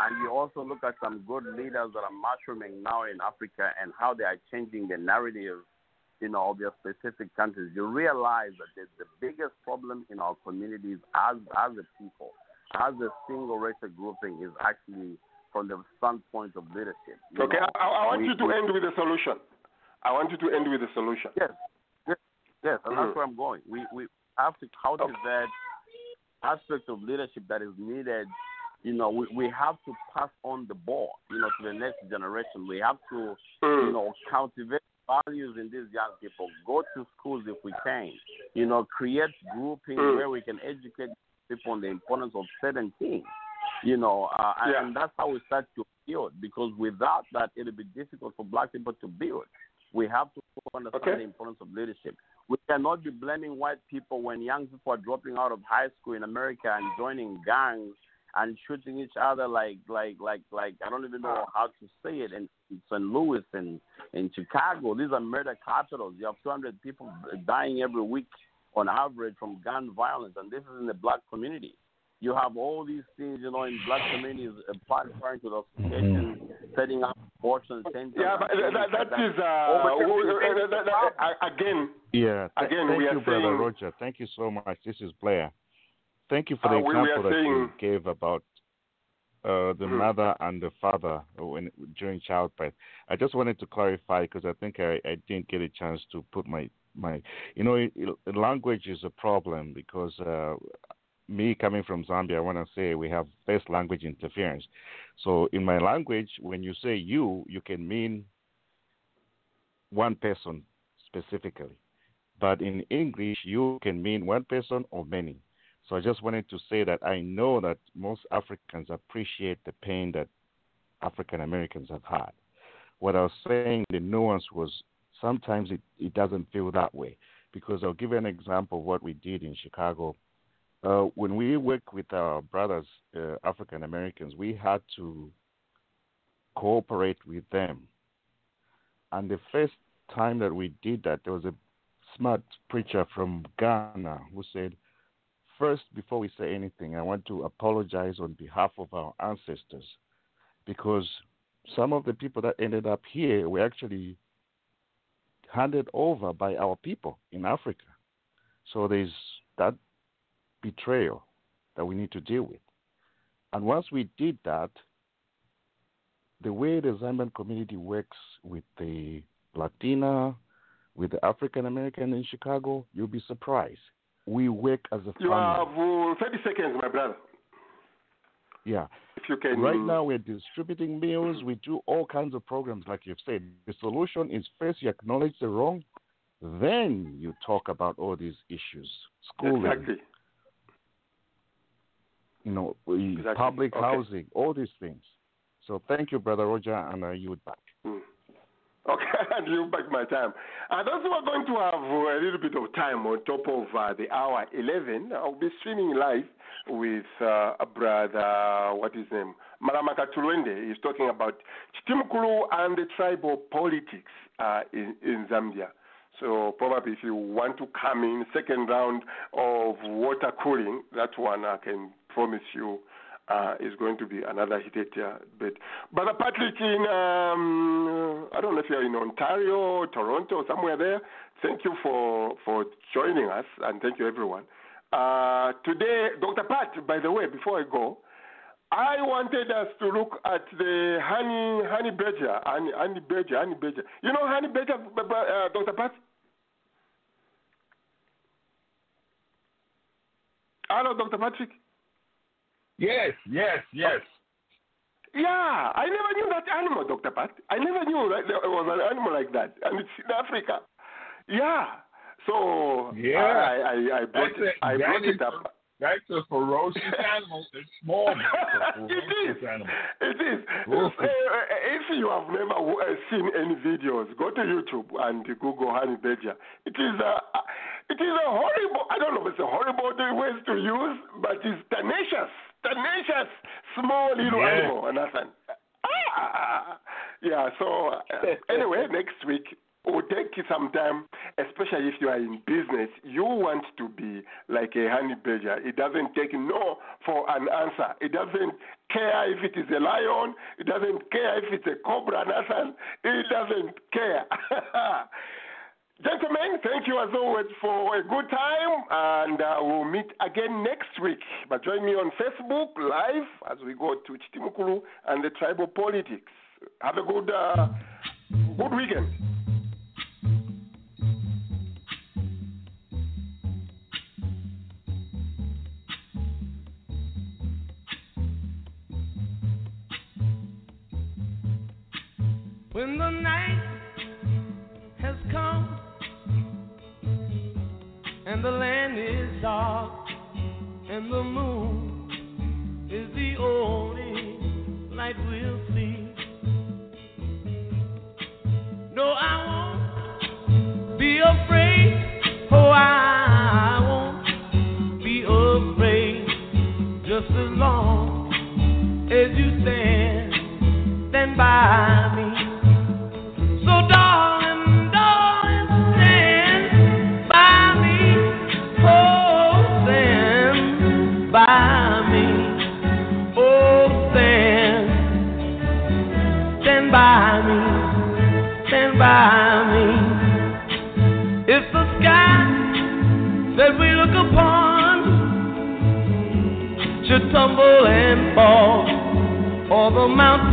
And you also look at some good leaders that are mushrooming now in Africa and how they are changing the narrative, you know, of their specific countries. You realize that the, the biggest problem in our communities as as a people, as a single racial grouping, is actually from the standpoint of leadership. Okay, know, I, I want we- you to end with a solution. I want you to end with a solution. Yes, yes, yes, and Mhm. that's where I'm going. We we have to cultivate aspect of leadership that is needed. You know, we, we have to pass on the ball, you know, to the next generation. We have to, Mm. you know, cultivate values in these young people. Go to schools if we can. You know, create groupings Mm. where we can educate people on the importance of certain things. You know, uh, and, Yeah. and that's how we start to build. Because without that, it'll be difficult for black people to build. We have to understand Okay. the importance of leadership. We cannot be blaming white people when young people are dropping out of high school in America and joining gangs and shooting each other like like like like I don't even know how to say it in, in St. Louis and in Chicago. These are murder capitals. You have 200 people dying every week on average from gun violence, and this is in the black community. You have all these things, you know, in black communities, uh, trying to the association, setting up Fortune Center. Yeah, but that, that like is uh, Oh, but w- that's- that- that- again. Yeah. th- Again, thank we are you, brother saying- Roger. Thank you so much. This is Blair. Thank you for the Uh, we- we are example that you gave about uh, the Mhm. mother and the father when during childbirth. I just wanted to clarify because I think I, I didn't get a chance to put my my you know it, it- language is a problem because uh, me coming from Zambia, I want to say we have best language interference. So in my language, when you say you, you can mean one person specifically. But in English, you can mean one person or many. So I just wanted to say that I know that most Africans appreciate the pain that African Americans have had. What I was saying, the nuance was sometimes it, it doesn't feel that way. Because I'll give you an example of what we did in Chicago. Uh, when we work with our brothers, uh, African Americans, we had to cooperate with them. And the first time that we did that, there was a smart preacher from Ghana who said, First, before we say anything, I want to apologize on behalf of our ancestors because some of the people that ended up here were actually handed over by our people in Africa. So there's that betrayal that we need to deal with. And once we did that, the way the Zambian community works with the Latina, with the African American in Chicago, you'll be surprised. We work as a family. You have uh, 30 seconds, my brother. Yeah. If you can. Right now, we're distributing meals. We do all kinds of programs, like you've said. The solution is first you acknowledge the wrong, then you talk about all these issues. Schooling, Exactly. You know, public Okay. housing, all these things. So thank you, Brother Roger, and uh, you back. Mm. Okay, and you back my time. And also, we're going to have uh, a little bit of time on top of uh, the hour 11. I'll be streaming live with uh, a brother, what is his name? Malamaka Tulwende. He's talking about Chitimukulu and the tribal politics uh, in, in Zambia. So probably if you want to come in second round of water cooling, that one I can promise you uh, is going to be another uh, bit. Brother Patrick, in um, I don't know if you're in Ontario, Toronto, somewhere there. Thank you for for joining us, and thank you everyone. Uh, today, Dr. Pat, by the way, before I go, I wanted us to look at the honey honey badger, honey, honey badger, honey badger. You know honey badger, uh, Dr. Pat? Hello, Dr. Patrick. Yes, yes, yes. Yeah, I never knew that animal, Dr. Pat. I never knew that there was an animal like that, and it's in Africa. Yeah. So Yeah. I I, I brought it, I brought it up. That's a ferocious animal. It's small, it's it is. animal. It is. Oof. Uh, if you have never uh, seen any videos, go to YouTube and Google honey badger. It is a, it is a horrible. I don't know if it's a horrible way to use, but it's tenacious, tenacious, small little Yeah. animal, Nathan. Ah, yeah. So uh, anyway, next week will take you some time, especially if you are in business. You want to be like a honey badger. It doesn't take no for an answer. It doesn't care if it is a lion. It doesn't care if it's a cobra, Nathan. It doesn't care. Gentlemen, thank you as always for a good time, and uh, we'll meet again next week. But join me on Facebook live as we go to Chitimukulu and the tribal politics. Have a good, uh, good weekend. When the night and the land is dark and the moon is the only